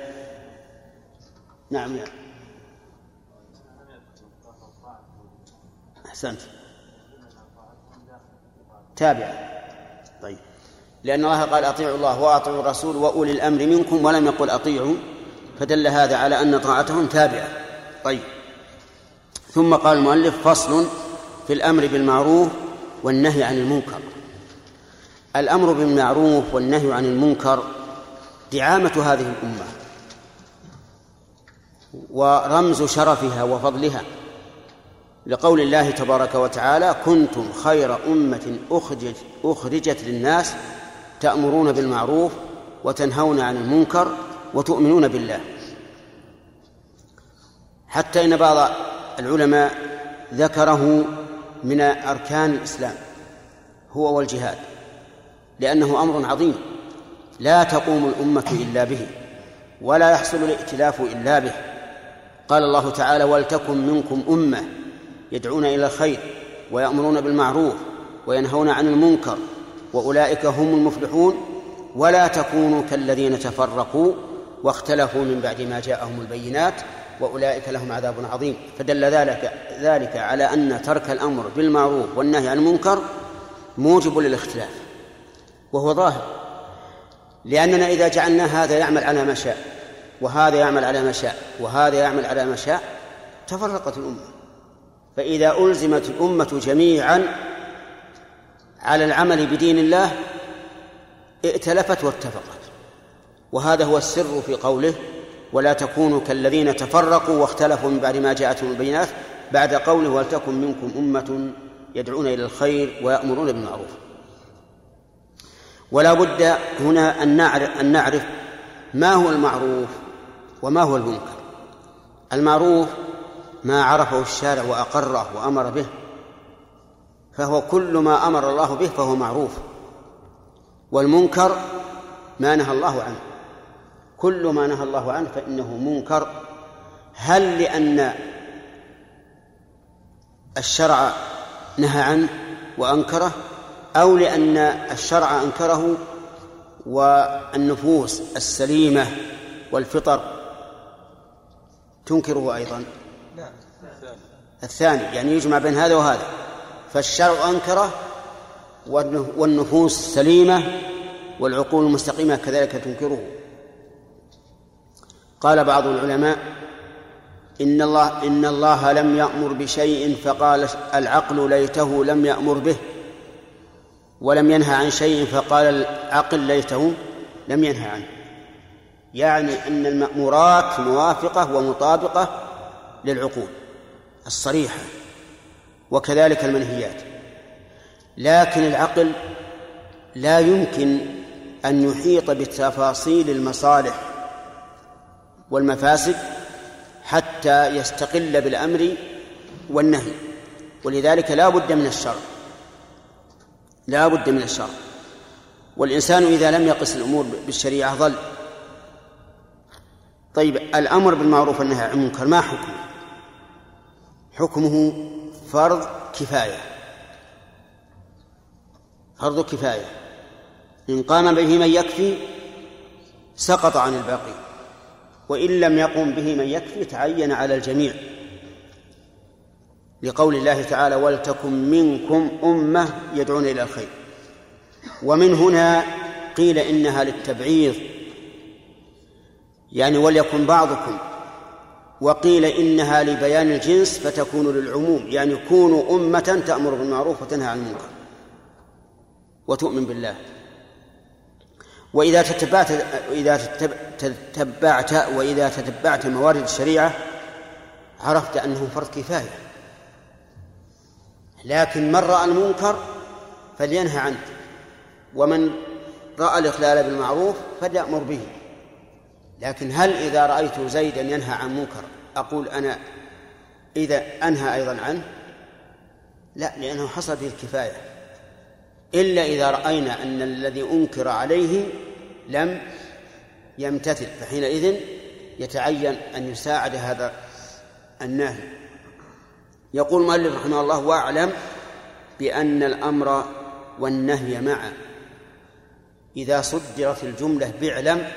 نعم نعم أحسنت. تابع. طيب. لأن الله قال أطيعوا الله وأطيعوا الرسول وأولي الأمر منكم ولم يقل أطيعوا فدل هذا على أن طاعتهم تابعة. طيب. ثم قال المؤلف فصل في الأمر بالمعروف والنهي عن المنكر. الأمر بالمعروف والنهي عن المنكر دعامة هذه الأمة ورمز شرفها وفضلها لقول الله تبارك وتعالى كنتم خير أمة أخرجت, أخرجت للناس تأمرون بالمعروف وتنهون عن المنكر وتؤمنون بالله. حتى إن بعض العلماء ذكره من أركان الإسلام هو والجهاد. لأنه أمر عظيم. لا تقوم الأمة إلا به ولا يحصل الائتلاف إلا به. قال الله تعالى ولتكن منكم أمة يدعون إلى الخير ويأمرون بالمعروف وينهون عن المنكر وأولئك هم المفلحون ولا تكونوا كالذين تفرقوا واختلفوا من بعد ما جاءهم البينات وأولئك لهم عذاب عظيم. فدل ذلك ذلك على أن ترك الأمر بالمعروف والنهي عن المنكر موجب للاختلاف. وهو ظاهر. لأننا إذا جعلنا هذا يعمل على ما شاء وهذا يعمل على ما شاء وهذا يعمل على ما شاء تفرقت الأمة. فإذا ألزمت الأمة جميعا على العمل بدين الله ائتلفت واتفقت. وهذا هو السر في قوله ولا تكونوا كالذين تفرقوا واختلفوا من بعد ما جاءتهم البينات بعد قوله ولتكن منكم أمة يدعون إلى الخير ويأمرون بالمعروف ولا بد هنا أن نعرف, أن نعرف ما هو المعروف وما هو المنكر. المعروف ما عرفه الشارع وأقره وأمر به فهو كل ما أمر الله به فهو معروف. والمنكر ما نهى الله عنه. كل ما نهى الله عنه فإنه منكر. هل لأن الشرع نهى عنه وأنكره؟ أو لأن الشرع أنكره والنفوس السليمة والفطر تنكره أيضا. الثاني يعني يجمع بين هذا وهذا. فالشرع أنكره والنفوس سليمة والعقول المستقيمة كذلك تنكره. قال بعض العلماء إن الله إن الله لم يأمر بشيء فقال العقل ليته لم يأمر به. ولم ينهى عن شيء فقال العقل ليته لم ينهى عنه. يعني أن المأمورات موافقة ومطابقة للعقول الصريحة وكذلك المنهيات. لكن العقل لا يمكن أن يحيط بتفاصيل المصالح والمفاسد حتى يستقل بالأمر والنهي. ولذلك لا بد من الشرع. لا بد من الشرع والإنسان إذا لم يقس الأمور بالشريعة ظل طيب الأمر بالمعروف والنهي عن المنكر ما حكمه؟ حكمه فرض كفاية. فرض كفاية. إن قام به من يكفي سقط عن الباقي. وإن لم يقم به من يكفي تعين على الجميع. لقول الله تعالى ولتكن منكم أمة يدعون إلى الخير. ومن هنا قيل إنها للتبعيض يعني وليكن بعضكم. وقيل إنها لبيان الجنس فتكون للعموم يعني كونوا أمة تأمر بالمعروف وتنهى عن المنكر وتؤمن بالله. وإذا تتبعت إذا تتبعت وإذا تتبعت موارد الشريعة عرفت أنه فرض كفاية. لكن من رأى المنكر فلينهى عنه ومن رأى الإخلال بالمعروف فليأمر به. لكن هل إذا رأيت زيدا ينهى عن منكر أقول أنا إذا أنهى أيضا عنه؟ لا لأنه حصل به الكفاية. إلا إذا رأينا أن الذي أنكر عليه لم يمتثل فحينئذ يتعين أن يساعد هذا الناهي. يقول المؤلف رحمه الله واعلم بأن الأمر والنهي معا. إذا صدرت الجملة باعلم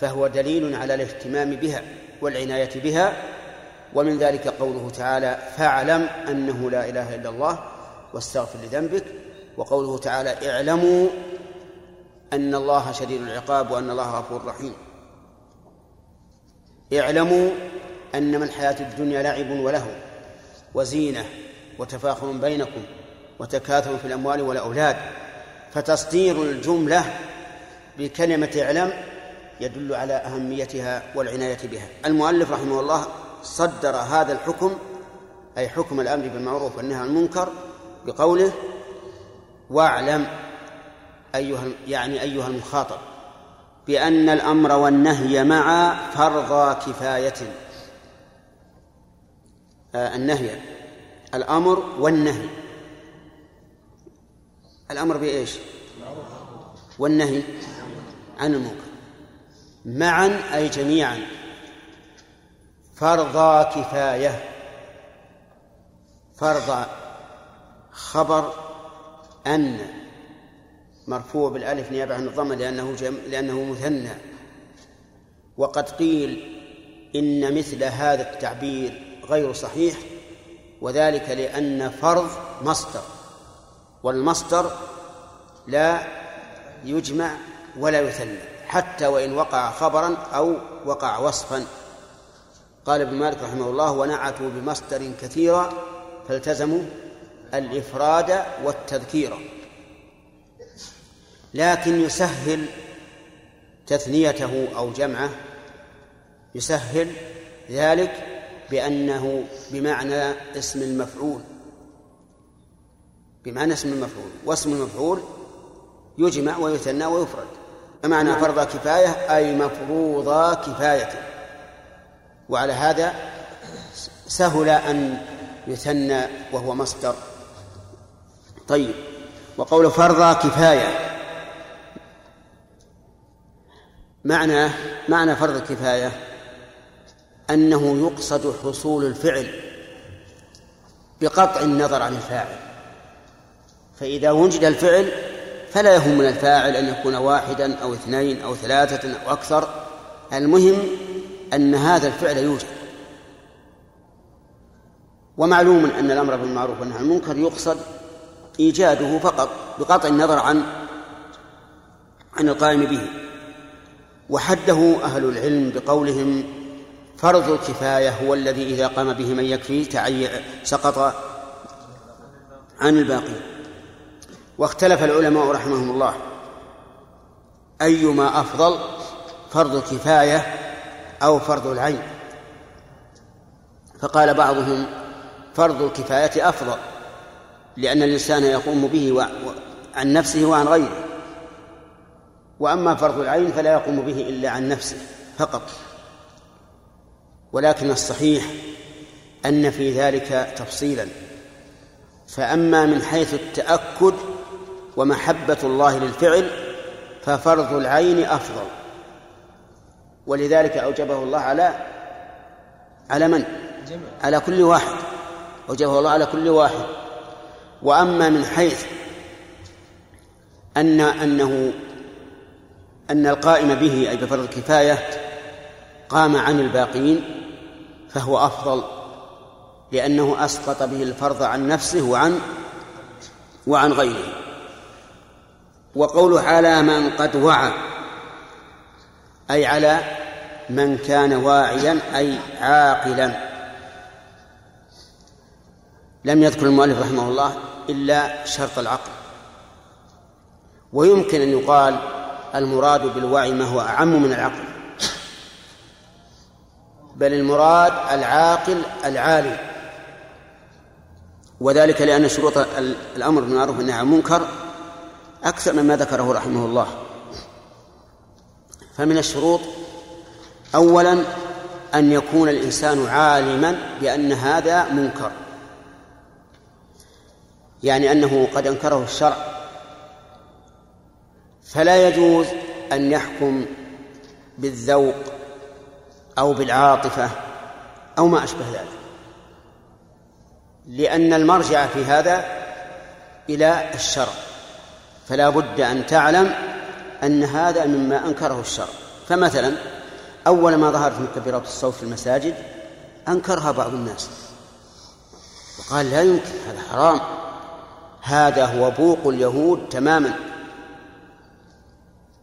فهو دليل على الاهتمام بها والعناية بها. ومن ذلك قوله تعالى فاعلم أنه لا إله إلا الله واستغفر لذنبك. وقوله تعالى اعلموا أن الله شديد العقاب وأن الله غفور رحيم. اعلموا أنما الحياة الدنيا لعب ولهو وزينة وتفاخر بينكم وتكاثر في الأموال والأولاد فتصدير الجملة بكلمة اعلم يدل على أهميتها والعناية بها. المؤلف رحمه الله صدر هذا الحكم أي حكم الأمر بالمعروف والنهي عن المنكر بقوله واعلم أيها يعني أيها المخاطب بأن الأمر والنهي معا فرض كفاية النهي. الأمر والنهي. الأمر بإيش؟ والنهي عن المنكر. معا أي جميعا. فرضا كفاية. فرض خبر أن مرفوع بالألف نيابة عن الضمة لأنه جم... لأنه مثنى. وقد قيل إن مثل هذا التعبير غير صحيح وذلك لأن فرض مصدر والمصدر لا يجمع ولا يثنى حتى وإن وقع خبرا أو وقع وصفا. قال ابن مالك رحمه الله ونعتوا بمصدر كثيرا فالتزموا الإفراد والتذكير لكن يسهل تثنيته أو جمعه يسهل ذلك بأنه بمعنى اسم المفعول. بمعنى اسم المفعول. واسم المفعول يجمع ويثنى ويفرد. فمعنى فرض كفاية أي مفروض كفاية. وعلى هذا سهل أن يثنى وهو مصدر. طيب. وقول فرض كفاية. معنى معنى فرض الكفاية أنه يقصد حصول الفعل بقطع النظر عن الفاعل. فإذا وجد الفعل فلا يهم من الفاعل أن يكون واحدا أو اثنين أو ثلاثة أو أكثر. المهم أن هذا الفعل يوجد. ومعلوم أن الأمر بالمعروف والنهي عن المنكر يقصد إيجاده فقط بقطع النظر عن عن القائم به. وحده أهل العلم بقولهم فرض الكفاية هو الذي إذا قام به من يكفي تعي سقط عن الباقي. واختلف العلماء رحمهم الله. أيما أفضل فرض الكفاية أو فرض العين. فقال بعضهم فرض الكفاية أفضل لأن الإنسان يقوم به عن نفسه وعن غيره. وأما فرض العين فلا يقوم به إلا عن نفسه فقط. ولكن الصحيح أن في ذلك تفصيلا. فأما من حيث التأكد ومحبة الله للفعل ففرض العين أفضل. ولذلك أوجبه الله على على من؟ على كل واحد. أوجبه الله على كل واحد. وأما من حيث أن أنه أن القائم به أي بفرض الكفاية قام عن الباقين فهو أفضل لأنه أسقط به الفرض عن نفسه وعن وعن غيره. وقوله على من قد وعى أي على من كان واعيا أي عاقلا. لم يذكر المؤلف رحمه الله إلا شرط العقل. ويمكن أن يقال المراد بالوعي ما هو أعم من العقل. بل المراد العاقل العالم وذلك لأن شروط الأمر بالمعروف والنهي عن المنكر أكثر مما ذكره رحمه الله. فمن الشروط أولا أن يكون الإنسان عالما بأن هذا منكر. يعني أنه قد أنكره الشرع. فلا يجوز أن يحكم بالذوق أو بالعاطفة أو ما أشبه ذلك. لأن المرجع في هذا إلى الشرع فلا بد أن تعلم أن هذا مما أنكره الشرع فمثلا أول ما ظهرت مكبرات الصوت في المساجد أنكرها بعض الناس. وقال لا يمكن هذا حرام. هذا هو بوق اليهود تماما.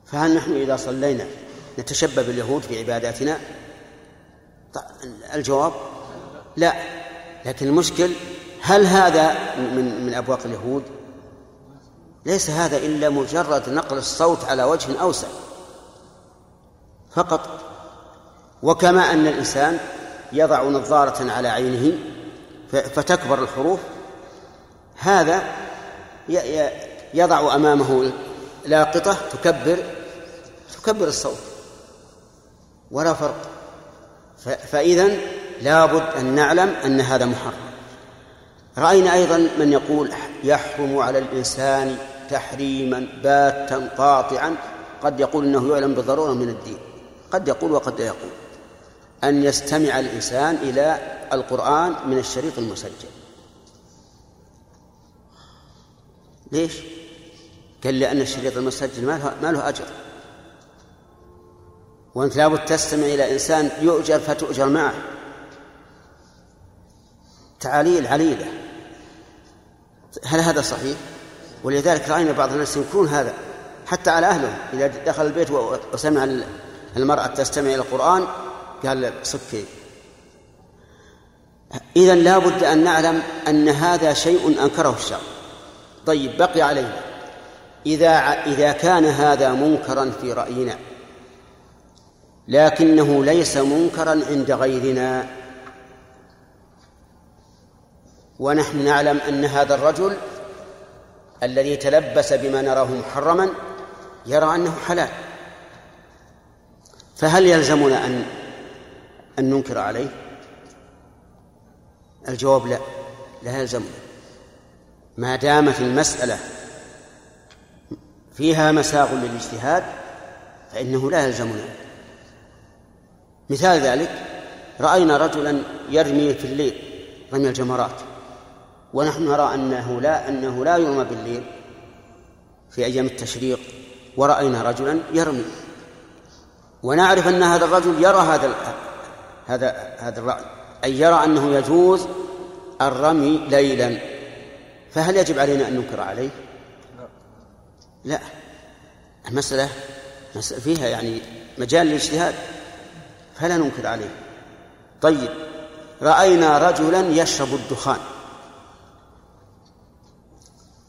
فهل نحن إذا صلينا نتشبه باليهود في عباداتنا الجواب لا. لكن المشكل هل هذا من من أبواق اليهود؟ ليس هذا إلا مجرد نقل الصوت على وجه أوسع. فقط وكما أن الإنسان يضع نظارة على عينه فتكبر الحروف هذا يضع أمامه لاقطة تكبر تكبر الصوت. ولا فرق. فإذا لابد أن نعلم أن هذا محرم. رأينا أيضا من يقول يحرم على الإنسان تحريما باتا قاطعا. قد يقول إنه يعلم بالضرورة من الدين. قد يقول وقد لا يقول. أن يستمع الإنسان إلى القرآن من الشريط المسجل. ليش؟ قال لأن الشريط المسجل ما له, ما له أجر. وأنت لابد تستمع إلى إنسان يؤجر فتؤجر معه. تعاليل عليلة. هل هذا صحيح؟ ولذلك رأينا بعض الناس ينكرون هذا. حتى على أهلهم إذا دخل البيت وسمع المرأة تستمع إلى القرآن قال صكي إذا لا بد أن نعلم أن هذا شيء أنكره الشرع. طيب بقي علينا. إذا إذا كان هذا منكرا في رأينا لكنه ليس منكرا عند غيرنا. ونحن نعلم أن هذا الرجل الذي تلبس بما نراه محرما يرى أنه حلال. فهل يلزمنا أن أن ننكر عليه؟ الجواب لا. لا يلزمنا. ما دامت المسألة فيها مساغ للاجتهاد فإنه لا يلزمنا. مثال ذلك رأينا رجلا يرمي في الليل رمي الجمرات ونحن نرى أنه لا أنه لا يرمى بالليل في أيام التشريق ورأينا رجلا يرمي. ونعرف أن هذا الرجل يرى هذا هذا هذا الرأي أي يرى أنه يجوز الرمي ليلا. فهل يجب علينا أن ننكر عليه؟ لا. المسألة فيها يعني مجال للاجتهاد. فلا ننكر عليه. طيب رأينا رجلا يشرب الدخان.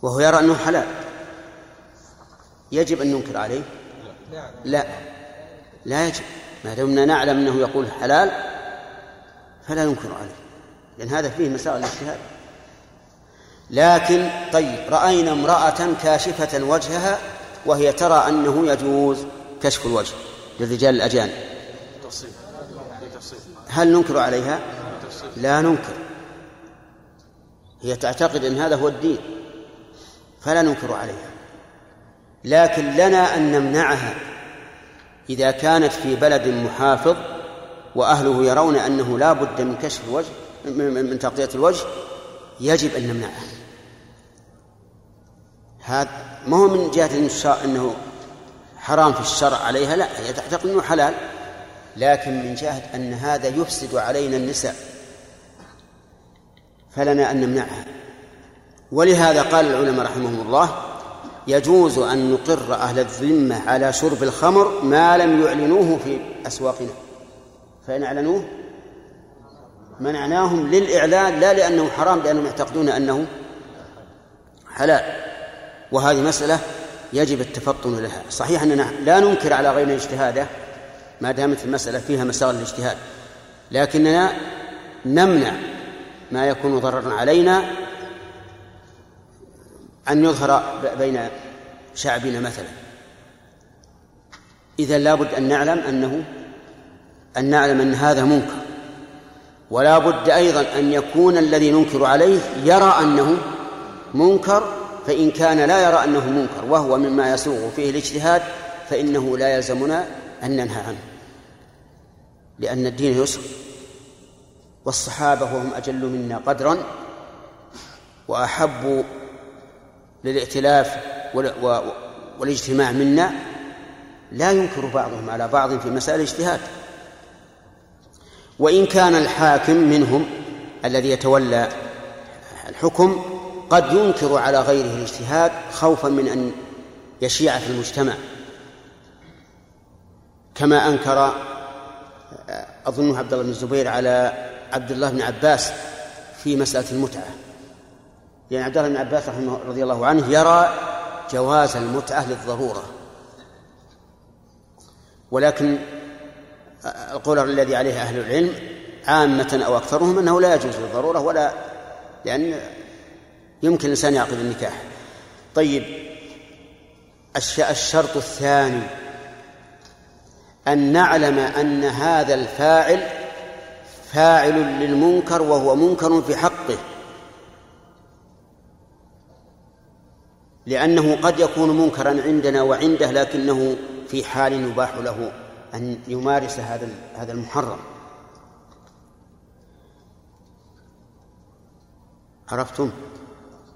وهو يرى أنه حلال. يجب أن ننكر عليه؟ لا. لا يجب. ما دمنا نعلم أنه يقول حلال فلا ننكر عليه. لأن هذا فيه مسائل الاجتهاد. لكن طيب رأينا امرأة كاشفة وجهها وهي ترى أنه يجوز كشف الوجه للرجال الأجانب. هل ننكر عليها؟ لا ننكر. هي تعتقد أن هذا هو الدين فلا ننكر عليها. لكن لنا أن نمنعها إذا كانت في بلد محافظ وأهله يرون أنه لا بد من كشف الوجه من تغطية الوجه يجب أن نمنعها. هذا ما هو من جهة أنه حرام في الشرع عليها؟ لا هي تعتقد أنه حلال. لكن من جهة أن هذا يفسد علينا النساء فلنا أن نمنعها. ولهذا قال العلماء رحمهم الله يجوز أن نقر أهل الذمة على شرب الخمر ما لم يعلنوه في أسواقنا. فإن أعلنوه منعناهم للإعلان لا لأنه حرام لأنهم يعتقدون أنه حلال. وهذه مسألة يجب التفطن لها. صحيح أننا لا ننكر على غيرنا اجتهاده ما دامت المسألة فيها مسار الاجتهاد. لكننا نمنع ما يكون ضررا علينا أن يظهر بين شعبنا مثلا. إذا لابد أن نعلم أنه أن نعلم أن هذا منكر. ولا بد أيضا أن يكون الذي ننكر عليه يرى أنه منكر فإن كان لا يرى أنه منكر وهو مما يسوغ فيه الاجتهاد فإنه لا يلزمنا أن ننهى عنه. لأن الدين يسر والصحابة وهم أجل منا قدرا وأحب للائتلاف والاجتماع منا. لا ينكر بعضهم على بعض في مسائل الاجتهاد. وإن كان الحاكم منهم الذي يتولى الحكم قد ينكر على غيره الاجتهاد خوفا من أن يشيع في المجتمع كما أنكر أظنه عبد الله بن الزبير على عبد الله بن عباس في مسألة المتعة. لأن عبد الله بن عباس رحمه رضي الله عنه يرى جواز المتعة للضرورة. ولكن القول الذي عليه أهل العلم عامة أو أكثرهم أنه لا يجوز للضرورة ولا لأن يمكن الإنسان يعقد النكاح. طيب الشرط الثاني أن نعلم أن هذا الفاعل فاعل للمنكر وهو منكر في حقه لأنه قد يكون منكرا عندنا وعنده لكنه في حال يباح له أن يمارس هذا هذا المحرم عرفتم؟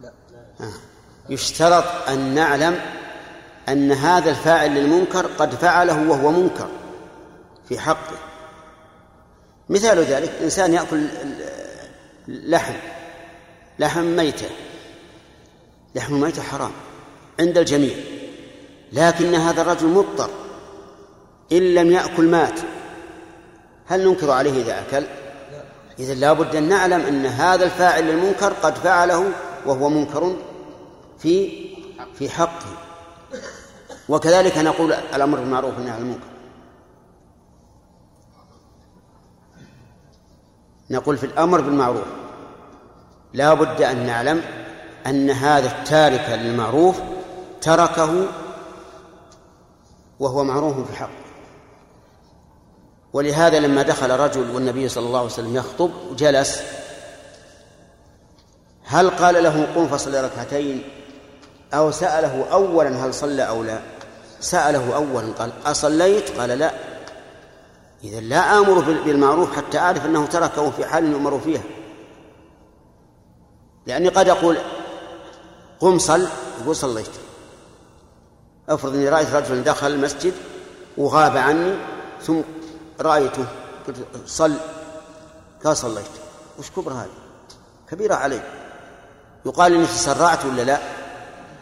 لا. آه. يشترط أن نعلم أن هذا الفاعل للمنكر قد فعله وهو منكر في حقه. مثال ذلك إنسان يأكل لحم لحم ميتة. لحم الميتة حرام عند الجميع لكن هذا الرجل مضطر. إن لم يأكل مات هل ننكر عليه إذا أكل؟ إذا لابد أن نعلم أن هذا الفاعل للمنكر قد فعله وهو منكر في في حقه. وكذلك نقول الأمر بالمعروف والنهي عن المنكر. نقول في الأمر بالمعروف لا بد أن نعلم أن هذا التارك للمعروف تركه وهو معروف في حق ولهذا لما دخل رجل والنبي صلى الله عليه وسلم يخطب جلس هل قال له قم فصلي ركعتين؟ أو سأله أولا هل صلى أو لا؟ سأله أولا قال أصليت؟ قال لا. إذا لا آمر بالمعروف حتى أعرف أنه تركه في حال يؤمر فيها. لأني قد أقول قم صل. يقول صليت. أفرض إني رأيت رجلا دخل المسجد وغاب عني ثم رأيته قلت صل. قال صليت. وش كبر هذه كبيرة علي. يقال إني تسرعت ولا لا؟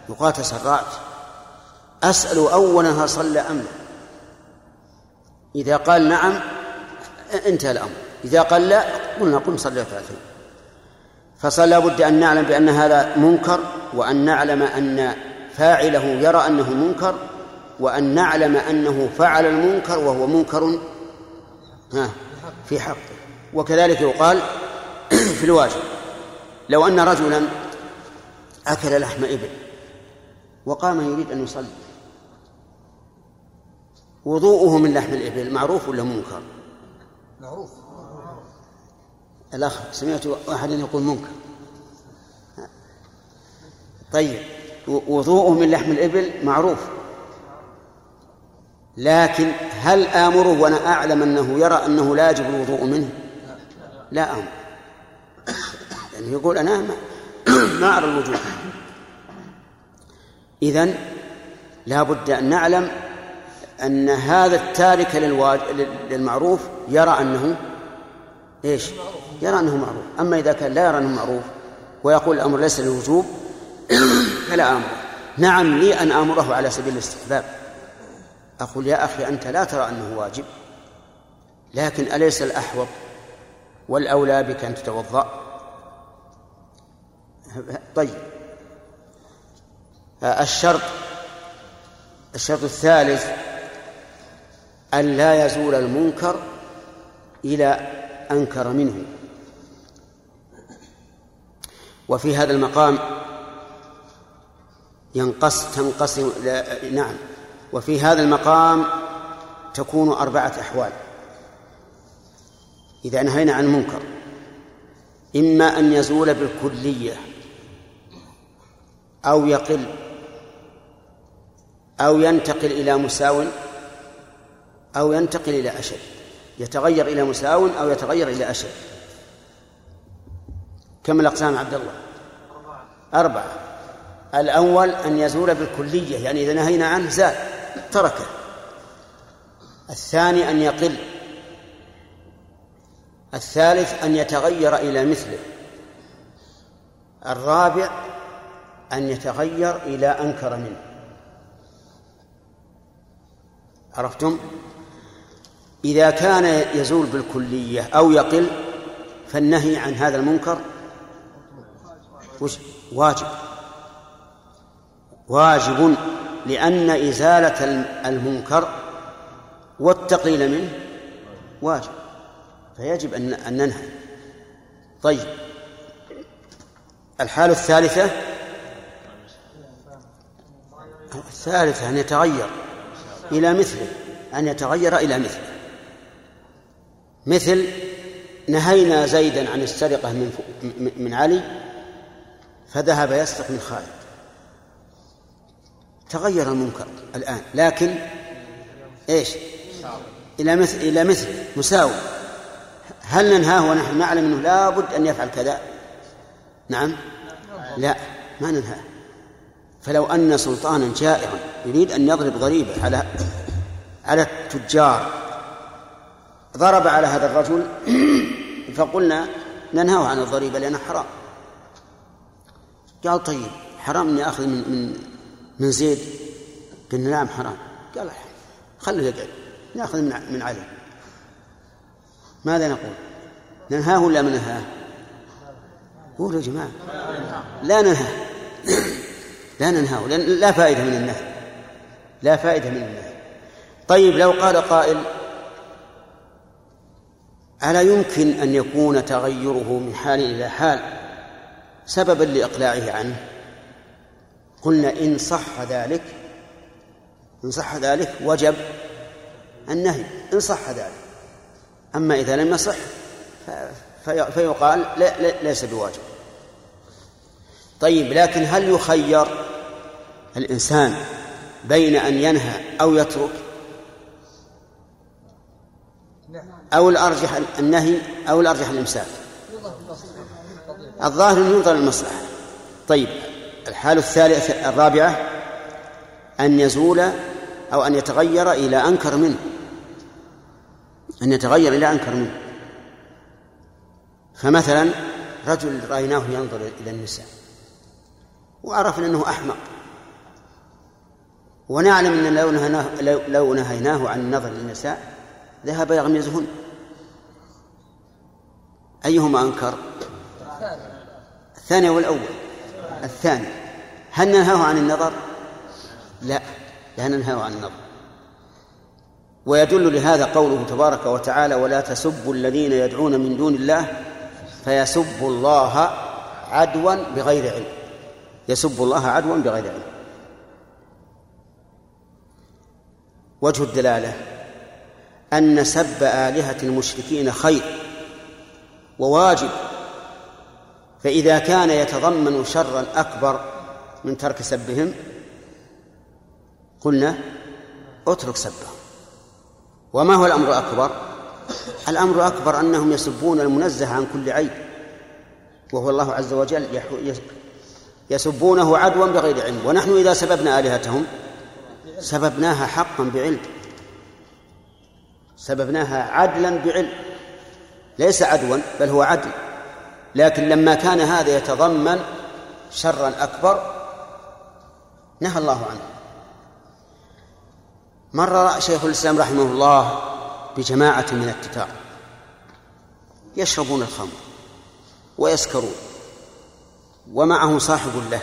يقال تسرعت. أسأل اولا هل صلى ام لا إذا قال نعم انتهى الأمر. إذا قال لا قلنا قم صلي ركعتين فصلى بد أن نعلم بأن هذا منكر وأن نعلم أن فاعله يرى أنه منكر وأن نعلم أنه فعل المنكر وهو منكر. في حقه وكذلك يقال في الواجب لو أن رجلا أكل لحم إبل وقام يريد أن يصلي وضوءه من لحم الإبل معروف ولا منكر؟ معروف. الأخ سمعت أحد يقول منكر. طيب وضوءه من لحم الإبل معروف. لكن هل آمره وأنا أعلم أنه يرى أنه لا يجب الوضوء منه؟ لا أمر. يعني يقول أنا ما, ما أرى الوجوب إذن لا بد أن نعلم أن هذا التارك للواج... للمعروف يرى أنه إيش؟ يرى أنه معروف. أما إذا كان لا يرى أنه معروف ويقول الأمر ليس للوجوب فلا آمره نعم لي أن آمره على سبيل الاستحباب. أقول يا أخي أنت لا ترى أنه واجب لكن أليس الأحوط؟ والأولى بك أن تتوضأ. طيب. الشرط الشرط الثالث أن لا يزول المنكر إلى أنكر منه. وفي هذا المقام ينقص تنقسم نعم. وفي هذا المقام تكون أربعة أحوال. إذا نهينا عن منكر إما أن يزول بالكلية أو يقل أو ينتقل إلى مساو أو ينتقل إلى أشد يتغير إلى مساو أو يتغير إلى أشد. كم الأقسام عبد الله؟ أربعة. الأول أن يزول بالكلية يعني إذا نهينا عنه زال تركه. الثاني أن يقل. الثالث أن يتغير إلى مثله. الرابع أن يتغير إلى أنكر منه. عرفتم؟ إذا كان يزول بالكلية أو يقل فالنهي عن هذا المنكر واجب. واجب لأن إزالة المنكر والتقليل منه واجب فيجب أن ننهى. طيب. الحالة الثالثة؟ الثالثة أن يتغير إلى مثله أن يتغير إلى مثله. مثل نهينا زيدا عن السرقة من من علي فذهب يسرق من خالد تغير المنكر الآن لكن إيش؟ إلى مثل إلى مثل مساوي هل ننهاه ونحن نعلم أنه لابد أن يفعل كذا؟ نعم لا ما ننهاه فلو أن سلطانا جائعا يريد أن يضرب ضريبة على على التجار ضرب على هذا الرجل فقلنا ننهاه عن الضريبة لأنها حرام. قال طيب حرام إني أخذ من من من زيد؟ قلنا نعم حرام. قال خليه يقعد. نأخذ من من علي. ماذا نقول؟ ننهاه ولا ما ننهاه؟ قولوا يا جماعة. لا ننهاه. لا ننهاه. لا فائدة من النهي. لا فائدة من النهي. طيب لو قال قائل ألا يمكن أن يكون تغيره من حال إلى حال سببا لإقلاعه عنه؟ قلنا إن صح ذلك إن صح ذلك وجب النهي إن صح ذلك. أما إذا لم يصح فيقال لا ليس بواجب. طيب لكن هل يخير الإنسان بين أن ينهى أو يترك أو الأرجح النهي أو الأرجح الإمساك. الظاهر ينظر للمصلحة. طيب الحالة الثالثة الرابعة أن يزول أو أن يتغير إلى أنكر منه. أن يتغير إلى أنكر منه. فمثلا رجل رأيناه ينظر إلى النساء وعرفنا أنه أحمق. ونعلم أن لو نهيناه عن النظر للنساء ذهب يغمزهن أيهما أنكر؟ الثاني والأول. الثاني. هل ننهاه عن النظر؟ لا. لا ننهاه عن النظر. ويدل لهذا قوله تبارك وتعالى ولا تسبوا الذين يدعون من دون الله فيسبوا الله عدوا بغير علم. يسب الله عدوا بغير علم. وجه الدلالة. أن سب آلهة المشركين خير وواجب فإذا كان يتضمن شرا أكبر من ترك سبهم قلنا اترك سبهم. وما هو الأمر الأكبر؟ الأمر الأكبر أنهم يسبون المنزه عن كل عيب وهو الله عز وجل يسبونه عدوا بغير علم. ونحن إذا سببنا آلهتهم سببناها حقا بعلم. سببناها عدلا بعلم. ليس عدوا بل هو عدل. لكن لما كان هذا يتضمن شرا أكبر نهى الله عنه. مر شيخ الإسلام رحمه الله بجماعة من التتار. يشربون الخمر ويسكرون ومعه صاحب له.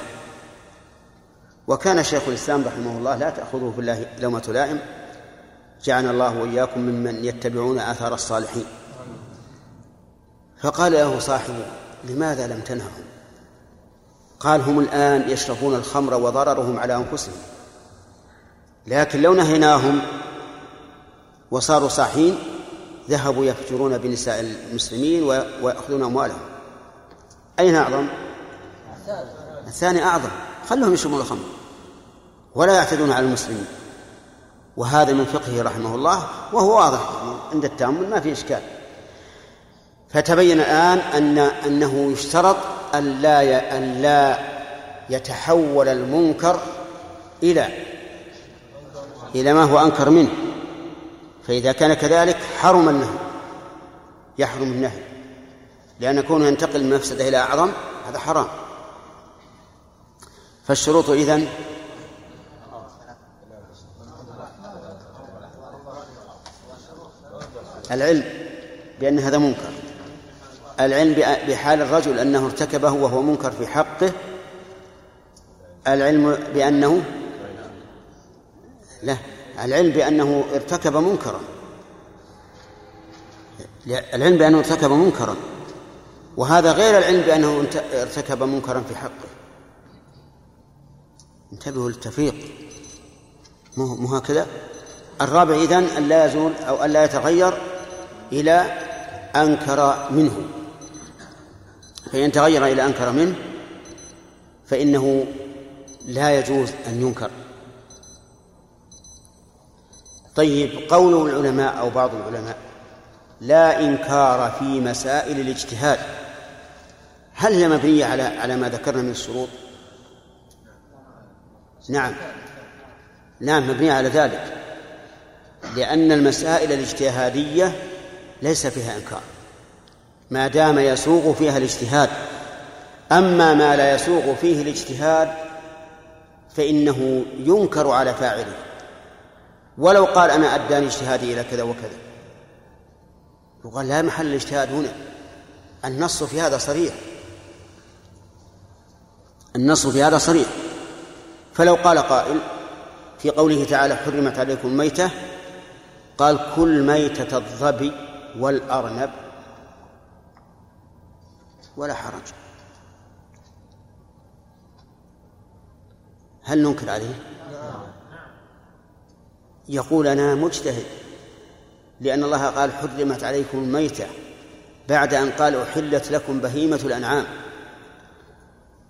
وكان شيخ الإسلام رحمه الله لا تأخذه في الله لومة لائم جعلنا الله وإياكم ممن يتبعون آثار الصالحين. فقال له صاحبه لماذا لم تنههم؟ قال هم الآن يشربون الخمر وضررهم على أنفسهم. لكن لو نهيناهم وصاروا صاحين ذهبوا يفجرون بنساء المسلمين ويأخذون أموالهم. أين أعظم؟ الثاني أعظم. خلهم يشربون الخمر ولا يعتدون على المسلمين. وهذا من فقهه رحمه الله وهو واضح عند التأمل ما في إشكال. فتبين الآن أن أنه يشترط أن لا أن لا يتحول المنكر إلى إلى ما هو أنكر منه. فإذا كان كذلك حرم النهي يحرم النهي. لأن كونه ينتقل من مفسدة إلى أعظم هذا حرام. فالشروط إذن العلم بأن هذا منكر. العلم بحال الرجل أنه ارتكبه وهو منكر في حقه. العلم بأنه لا العلم بأنه ارتكب منكرا. العلم بأنه ارتكب منكرا. وهذا غير العلم بأنه ارتكب منكرا في حقه. انتبهوا للتفريق. مو هكذا؟ الرابع إذن أن لا يزول أو أن لا يتغير إلى أنكر منه. فإن تغير إلى أنكر منه فإنه لا يجوز أن ينكر. طيب قول العلماء أو بعض العلماء لا إنكار في مسائل الاجتهاد. هل هي مبنية على على ما ذكرنا من الشروط؟ نعم. نعم مبنية على ذلك. لأن المسائل الاجتهادية ليس فيها إنكار. ما دام يسوغ فيها الاجتهاد أما ما لا يسوغ فيه الاجتهاد فإنه ينكر على فاعله. ولو قال أنا أداني اجتهادي إلى كذا وكذا. يقال لا محل الاجتهاد هنا. النص في هذا صريح. النص في هذا صريح. فلو قال قائل في قوله تعالى حرمت عليكم الميتة قال كل ميتة الظبي والأرنب ولا حرج. هل ننكر عليه؟ يقول أنا مجتهد لأن الله قال حرمت عليكم الميتة بعد أن قال أحلت لكم بهيمة الأنعام.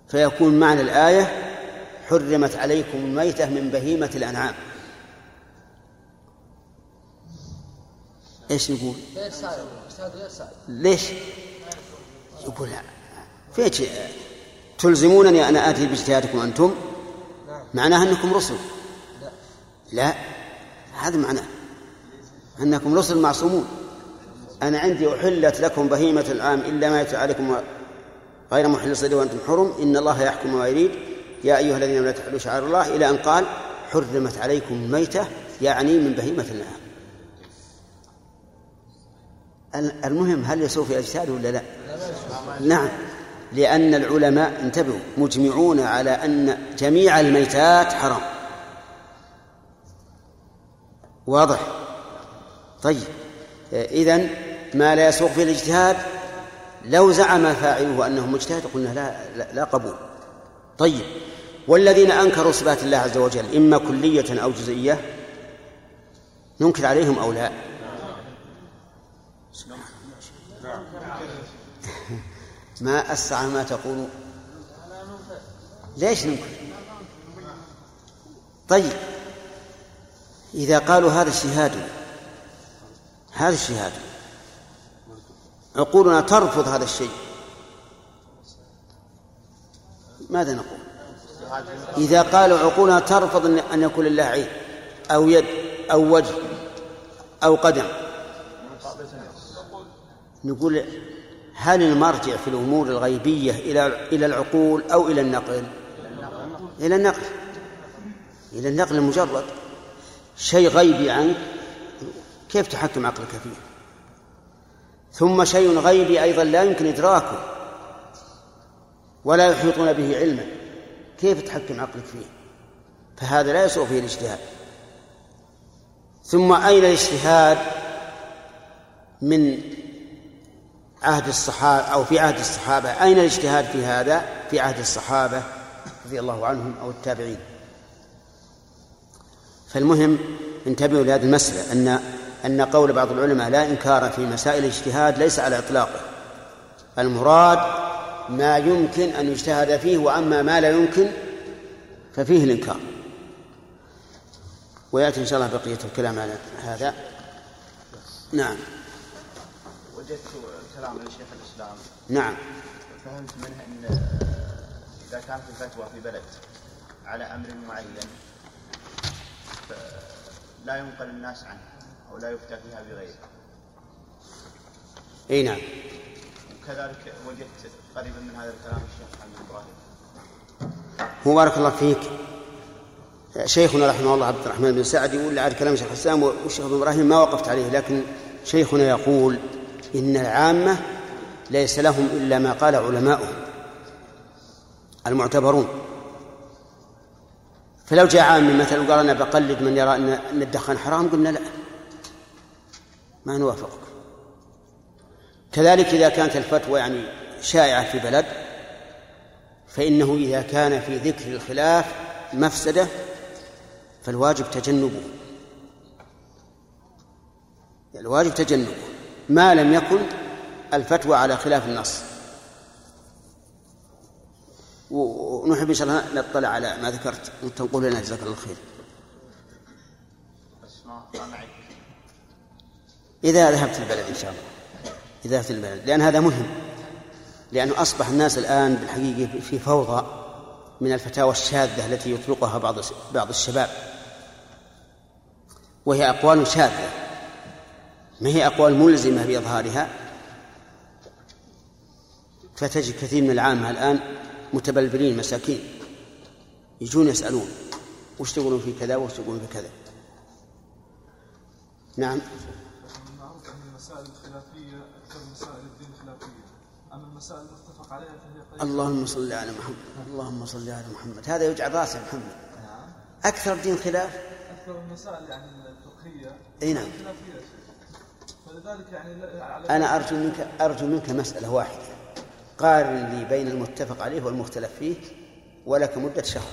فيكون معنى الآية حرمت عليكم الميتة من بهيمة الأنعام. إيش يقول؟ ليش؟ يقول فيش تلزمونني أن آتي بإجتهادكم أنتم؟ معناها أنكم رسل. لا. لا. هذا معناه. أنكم رسل معصومون. أنا عندي أحلت لكم بهيمة العام إلا ما يتلى عليكم غير محل صيد وأنتم حرم. إن الله يحكم ما يريد. يا أيها الذين لا تحلوا شعائر الله إلى أن قال حرمت عليكم الميتة يعني من بهيمة الأنعام المهم هل يسوء في أجساده ولا لا؟ نعم. لأن العلماء انتبهوا مجمعون على أن جميع الميتات حرام. واضح؟ طيب. إذن ما لا يسوق في الاجتهاد لو زعم فاعله أنه مجتهد قلنا لا, لا, لا قبول. طيب. والذين أنكروا صفات الله عز وجل إما كلية أو جزئية ننكر عليهم أو لا؟ ما أسرع ما تقول. ليش ننكر طيب. إذا قالوا هذا اجتهاد هذا اجتهاد عقولنا ترفض هذا الشيء. ماذا نقول؟ إذا قالوا عقولنا ترفض أن يكون لله عين أو يد أو وجه أو قدم. نقول هل المرجع في الأمور الغيبية إلى إلى العقول أو إلى النقل؟ إلى النقل إلى النقل المجرد شيء غيبي عنك كيف تحكم عقلك فيه؟ ثم شيء غيبي أيضا لا يمكن إدراكه ولا يحيطون به علما كيف تحكم عقلك فيه؟ فهذا لا يسوء فيه الاجتهاد ثم أين الاجتهاد من عهد الصحابة أو في عهد الصحابة. أين الاجتهاد في هذا؟ في عهد الصحابة رضي الله عنهم أو التابعين. فالمهم انتبهوا لهذه المسألة أن أن قول بعض العلماء لا إنكار في مسائل الاجتهاد ليس على إطلاقه. المراد ما يمكن أن يجتهد فيه وأما ما لا يمكن ففيه الإنكار. ويأتي إن شاء الله بقية الكلام على هذا. نعم. وجدت كلام لشيخ الإسلام نعم فهمت منه أن إذا كانت الفتوى في بلد على أمر معين لا ينقل الناس عنه أو لا يفتى فيها بغيره. إي نعم. وكذلك وجدت قريبا من هذا الكلام الشيخ محمد إبراهيم. هو بارك الله فيك شيخنا رحمه الله عبد الرحمن بن سعد يقول على كلام الشيخ الاسلام والشيخ ابن إبراهيم ما وقفت عليه لكن شيخنا يقول إن العامة ليس لهم إلا ما قال علماؤهم المعتبرون. فلو جاء عام مثلا وقال أنا بقلد من يرى أن الدخان حرام قلنا لا. ما نوافقك. كذلك إذا كانت الفتوى يعني شائعة في بلد فإنه إذا كان في ذكر الخلاف مفسدة فالواجب تجنبه. الواجب تجنبه. ما لم يكن الفتوى على خلاف النص. ونحب إن شاء الله نطلع على ما ذكرت تنقل لنا جزاك الله خير. إذا ذهبت البلد إن شاء الله. إذا ذهبت البلد. لأن هذا مهم. لأنه أصبح الناس الآن بالحقيقة في فوضى من الفتاوى الشاذة التي يطلقها بعض بعض الشباب. وهي أقوال شاذة. ما هي أقوال ملزمة بإظهارها؟ فتجد كثير من العامة الآن متبلبلين مساكين يجون يسألون وش تقولون في كذا وش تقولون في كذا؟ نعم. معروف أن المسائل الخلافية أكثر مسائل الدين خلافية. أما المسائل المتفق عليها فهي اللهم صل على محمد اللهم صل على محمد. هذا يجعل رأسه محمد. أكثر الدين خلاف؟ أكثر المسائل يعني الفقهية. أي نعم. يعني أنا أرجو منك أرجو منك مسألة واحدة. قارن لي بين المتفق عليه والمختلف فيه ولك مدة شهر.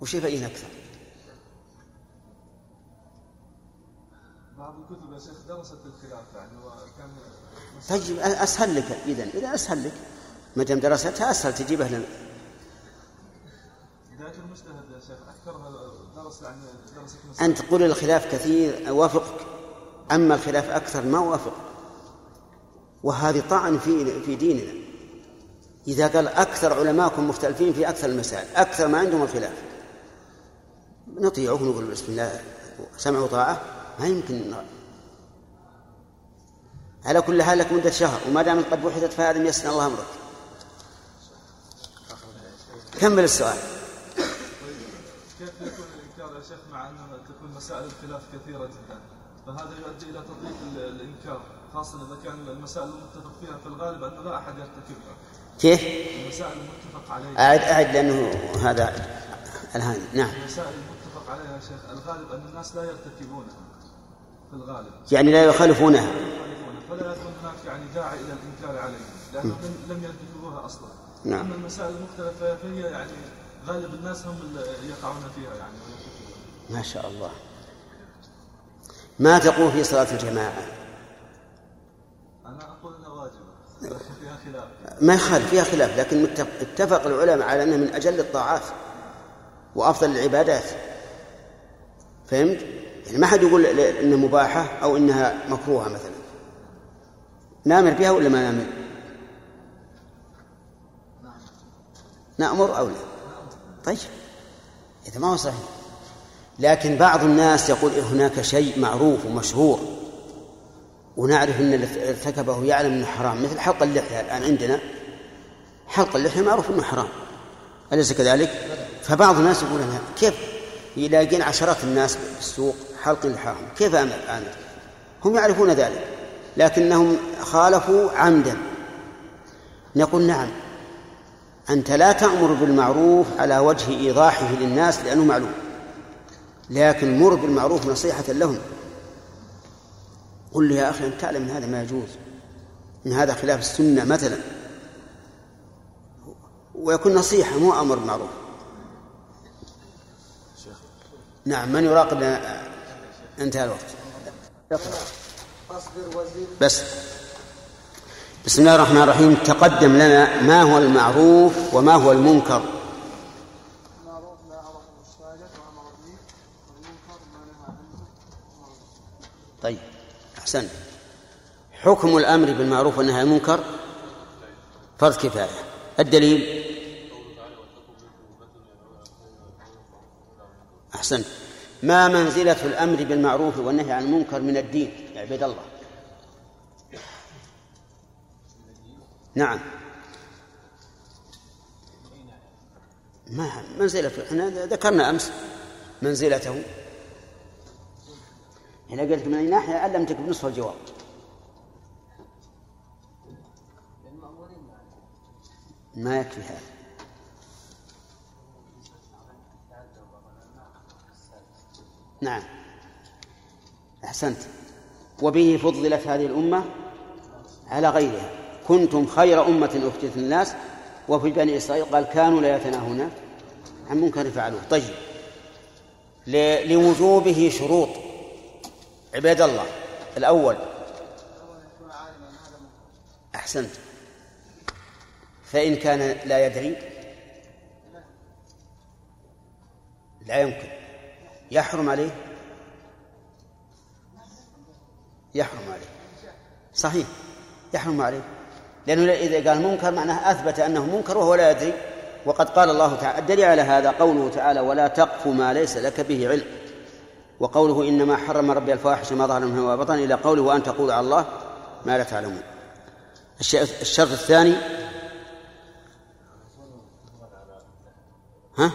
وش يبين أكثر؟ بعض الكتب يا شيخ درست الخلاف يعني وكان طيب أسهل لك. إذا إذا أسهل لك ما دام درستها أسهل تجيبه لنا بداية المجتهد يا شيخ أكثرها درس يعني درست أنت تقول الخلاف كثير أوافقك. أما الخلاف أكثر ما أوافق وهذه طعن في في ديننا. إذا قال أكثر علماءكم مختلفين في أكثر المسائل أكثر ما عندهم الخلاف. نطيعه ونقول بسم الله سمع وطاعة ما يمكن على كل حال لك مدة شهر وما دام قد بحثت فهذا يسر الله أمرك. كمل السؤال. كيف يكون الإنكار يا شيخ مع أن تكون مسائل الخلاف كثيرة جدا؟ فهذا يؤدي إلى تضييق ال- الإنكار خاصة إذا كان المسائل المتفق فيها في الغالب انه لا أحد يرتكبها. كيف؟ المسائل المتفق عليها. أعد أعد لأنه هذا الهاني نعم. المسائل المتفق عليها يا شيخ الغالب أن الناس لا يرتكبونها في الغالب. يعني لا يخالفونها. يخالفونها فلا يكون هناك يعني داعي إلى الإنكار عليهم لأنهم لم- يرتكبوها أصلا. نعم. أما المسائل المختلفة فهي يعني غالب الناس هم اللي يقعون فيها يعني. ما شاء الله. ما تقول في صلاة الجماعة أنا أقول انها واجبه لكن فيها خلاف ما يخالف فيها خلاف لكن اتفق العلماء على أنها من أجل الطاعات وأفضل العبادات فهمت؟ يعني ما حد يقول إنها مباحة أو إنها مكروهة مثلا نامر بها ولا ما نامر؟ نأمر أو لا؟ طيب إذا ما هو صحيح لكن بعض الناس يقول هناك شيء معروف ومشهور. ونعرف إن اللي ارتكبه يعلم إنه حرام مثل حلق اللحية الآن عندنا. حلق اللحية معروف إنه حرام. أليس كذلك؟ فبعض الناس يقول أنا كيف؟ يلاقين عشرات الناس بالسوق حلق لحاهم. كيف امل؟ هم يعرفون ذلك لكنهم خالفوا عمدا. نقول نعم أنت لا تأمر بالمعروف على وجه إيضاحه للناس لأنه معلوم. لكن مر بالمعروف نصيحة لهم. قل له يا أخي أنت تعلم أن هذا ما يجوز؟ أن هذا خلاف السنة مثلا. ويكون نصيحة مو أمر بالمعروف نعم من يراقب انتهى الوقت؟ بس. بسم الله الرحمن الرحيم. تقدم لنا ما هو المعروف وما هو المنكر المعروف ما أمر بالصالح وامر به والمنكر ما نهى عنه وامر به طيب أحسنت حكم الأمر بالمعروف والنهي عن المنكر فرض كفاية. الدليل؟ أحسنت ما منزلة الأمر بالمعروف والنهي عن المنكر من الدين يا عباد الله؟ نعم. ما منزلته إحنا ذكرنا أمس منزلته. هنا قلت من أي ناحية؟ علمتك بنصف الجواب. ما يكفي هذا. نعم. أحسنت. وبه فضلت هذه الأمة على غيرها. كنتم خير أمة أخرجت للناس وفي بني إسرائيل قال كانوا لا يتناهون عن منكر فعلوه. طيب. لوجوبه شروط. عباد الله الأول. أحسنت. فإن كان لا يدري لا يمكن. يحرم عليه؟ يحرم عليه. صحيح. يحرم عليه. لأنه إذا قال منكر معناه أثبت أنه منكر وهو لا يدري. وقد قال الله تعالى الدليل على هذا قوله تعالى ولا تقف ما ليس لك به علم. وقوله إنما حرم ربي الفواحش ما ظهر منها وبطن إلى قوله وأن تقول على الله ما لا تعلمون. الشرط الثاني ها؟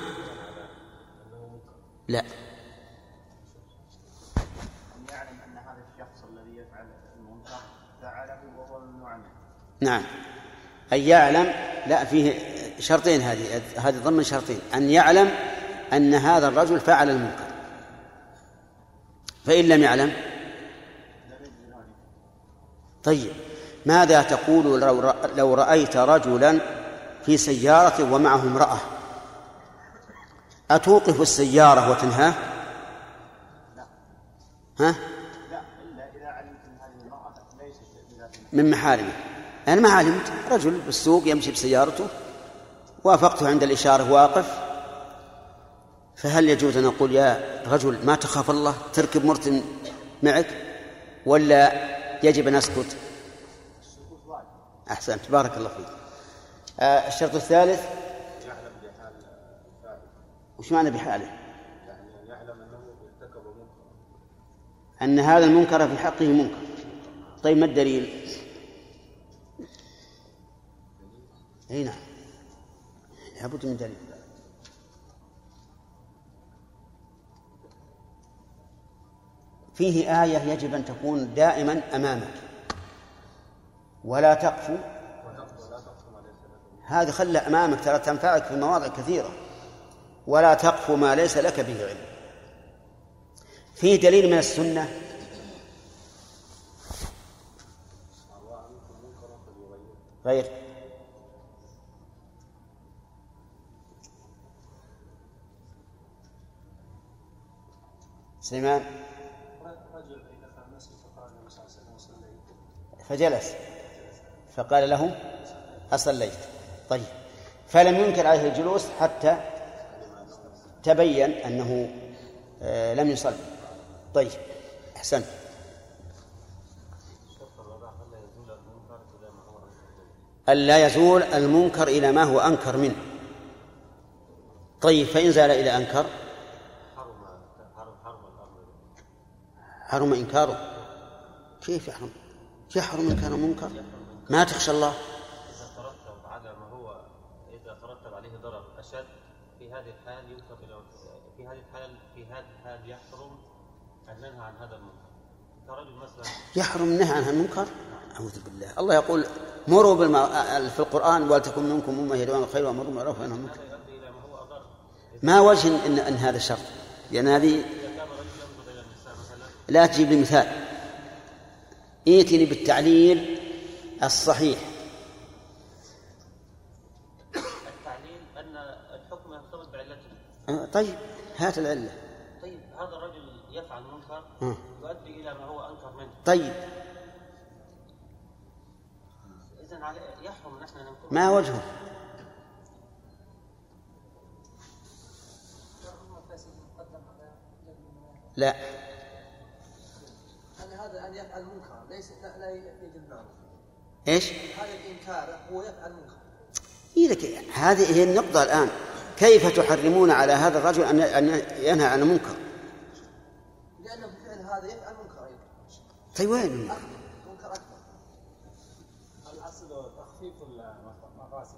لا. نعم. أن يعلم لا فيه شرطين هذه هذه ضمن شرطين. أن يعلم أن هذا الرجل فعل المنكر. فإن لم يعلم؟ طيب ماذا تقول لو لو رأيت رجلا في سيارة ومعه امرأة؟ أتوقف السيارة وتنهاه؟ ها؟ من محارمه أنا ما علمت. رجل بالسوق يمشي بسيارته. وافقته عند الإشارة واقف. فهل يجوز أن أقول يا رجل ما تخاف الله تركب مرت معك؟ ولا يجب أن أسكت؟ أحسنت بارك الله فيك. آه الشرط الثالث يعلم بحال وش معنى بحاله؟ يعني يعلم انه ارتكب منكرا أن هذا المنكر في حقه منكر. طيب ما الدليل؟ أي نعم. لابد من دليل. فيه آية يجب أن تكون دائما أمامك. ولا تقف. هذه خلى أمامك ترى تنفعك في مواضع كثيرة. ولا تقف ما ليس لك به علم. فيه دليل من السنة؟ غير. سليمان؟ فجلس. فقال له أصليت. طيب. فلم ينكر عليه الجلوس حتى تبين أنه آه، لم يصلي. طيب. أحسنت. ألا يزول المنكر إلى ما هو أنكر منه. طيب. فإن زال إلى أنكر. حرم إنكاره. كيف يحرم؟ يحرم إنكار منكر؟ ما تخشى الله. إذا ترتب على ما هو إذا ترتب عليه ضرر أشد في هذه الحال ينكر في هذه الحال في هذه الحال يحرم أن ننهى عن هذا المنكر. كرجل مثلا يحرم النهي عن المنكر؟ أعوذ بالله. الله يقول مروا بالمع... في القرآن ولتكن منكم أمة يدعون الخير وأمروا بالمعروف وينهون المنكر. ما هو أضر. ما وجه إن, إن هذا شرط لأن هذه كان لا تجيب لي مثال. ائتني بالتعليل الصحيح. التعليل أن الحكم يرتبط بعلته. آه، طيب هات العلة. طيب هذا الرجل يفعل منكر آه. يؤدي إلى ما هو أنكر منه. طيب. عليه يحرم ننكر ما وجهه؟ لا. أن هذا أن يفعل منكر؟ ليس لا, لا يجب ناره إيش؟ هذا الإنكار هو يفعل منكر إيه لك هذه هي النقطة الآن. كيف تحرمون على هذا الرجل أن أن ينهى عن المنكر؟ لأنه بفعل هذا يفعل منكر أيضا. طيب وين؟ منكر أكبر. الأصل تخفيف المفاسد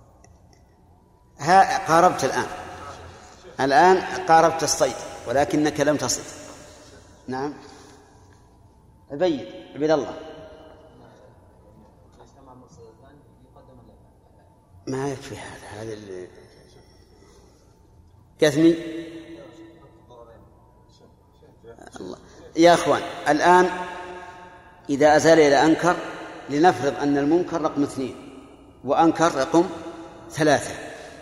ها قاربت الآن. الآن قاربت الصيد ولكنك لم تصد. نعم. أبين عبد الله. ما يكفي هذا هذا اللي قثمي الله. يا إخوان الآن إذا أزال إلى أنكر لنفرض أن المنكر رقم اثنين وأنكر رقم ثلاثة.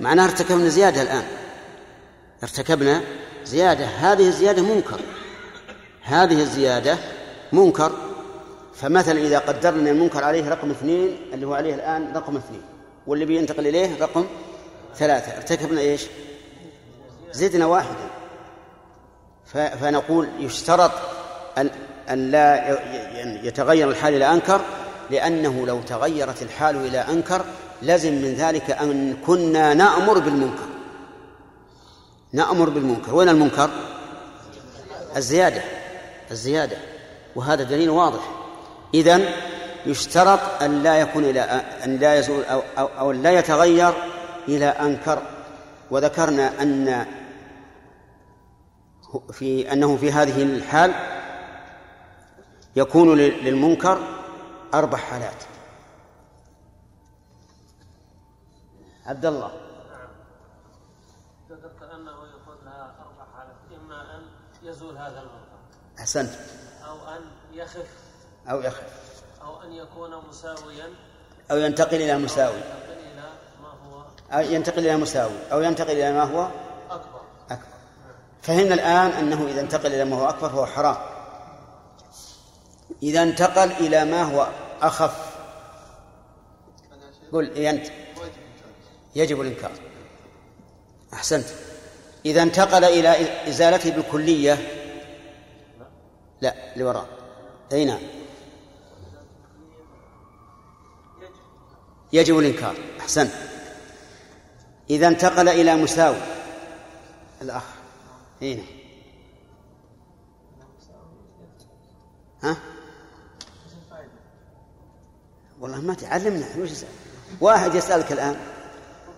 معناه ارتكبنا زيادة الآن. ارتكبنا زيادة. هذه الزيادة منكر. هذه الزيادة منكر. فمثلا إذا قدرنا المنكر عليه رقم اثنين اللي هو عليه الآن رقم اثنين. واللي بينتقل إليه رقم ثلاثة. ارتكبنا إيش؟ زدنا واحدا. فنقول يشترط ال- أن لا ي- يتغير الحال إلى أنكر لأنه لو تغيرت الحال إلى أنكر لزم من ذلك أن كنا نأمر بالمنكر. نأمر بالمنكر. وين المنكر؟ الزيادة. الزيادة. وهذا دليل واضح. إذن يشترط أن لا يكون إلى أن لا يزول أو, أو, أو لا يتغير إلى أنكر. وذكرنا أن في أنه في هذه الحال يكون للمنكر أربع حالات. عبد الله. ذكرت أنه يكون لها أربع حالات إما أن يزول هذا المنكر أحسنت. أو أن يخف. أو يخف. أو أن يكون مساويا. أو ينتقل إلى مساوي. أو ينتقل إلى مساوي. أو ينتقل إلى ما هو؟ أكبر. أكبر. فهمنا الآن أنه إذا انتقل إلى ما هو أكبر فهو حرام. إذا انتقل إلى ما هو أخف. قل إيه أنت؟ يجب الإنكار. أحسنت. إذا انتقل إلى إزالته بالكلية. لا لوراء. أي نعم. يجب الإنكار. أحسنت. إذا انتقل إلى مساوي الأخ. هنا ها؟ والله ما تعلمنا وش واحد يسألك الآن.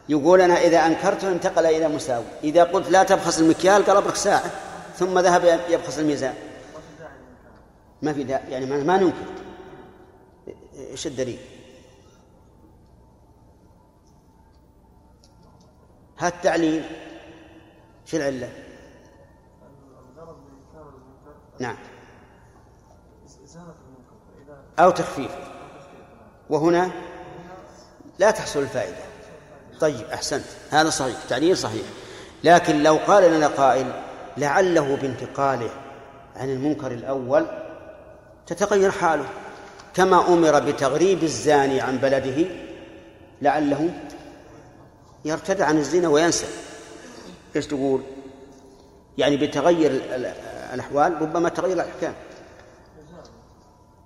يقول أنا إذا أنكرت انتقل إلى مساوي إذا قلت لا تبخس المكيال قال ساعة. ثم ذهب يبخس الميزان. ما في داعي. يعني ما ننكر. إيش الدليل؟ هات تعليل شو العلة؟ نعم. أو تخفيف. وهنا لا تحصل الفائدة. طيب أحسنت. هذا صحيح. تعليل صحيح. لكن لو قال لنا قائل لعله بانتقاله عن المنكر الأول تتغير حاله. كما أمر بتغريب الزاني عن بلده لعله يرتد عن الزنا وينسى. إيش تقول؟ يعني بتغير ال- ال- الأحوال ربما تغير الأحكام.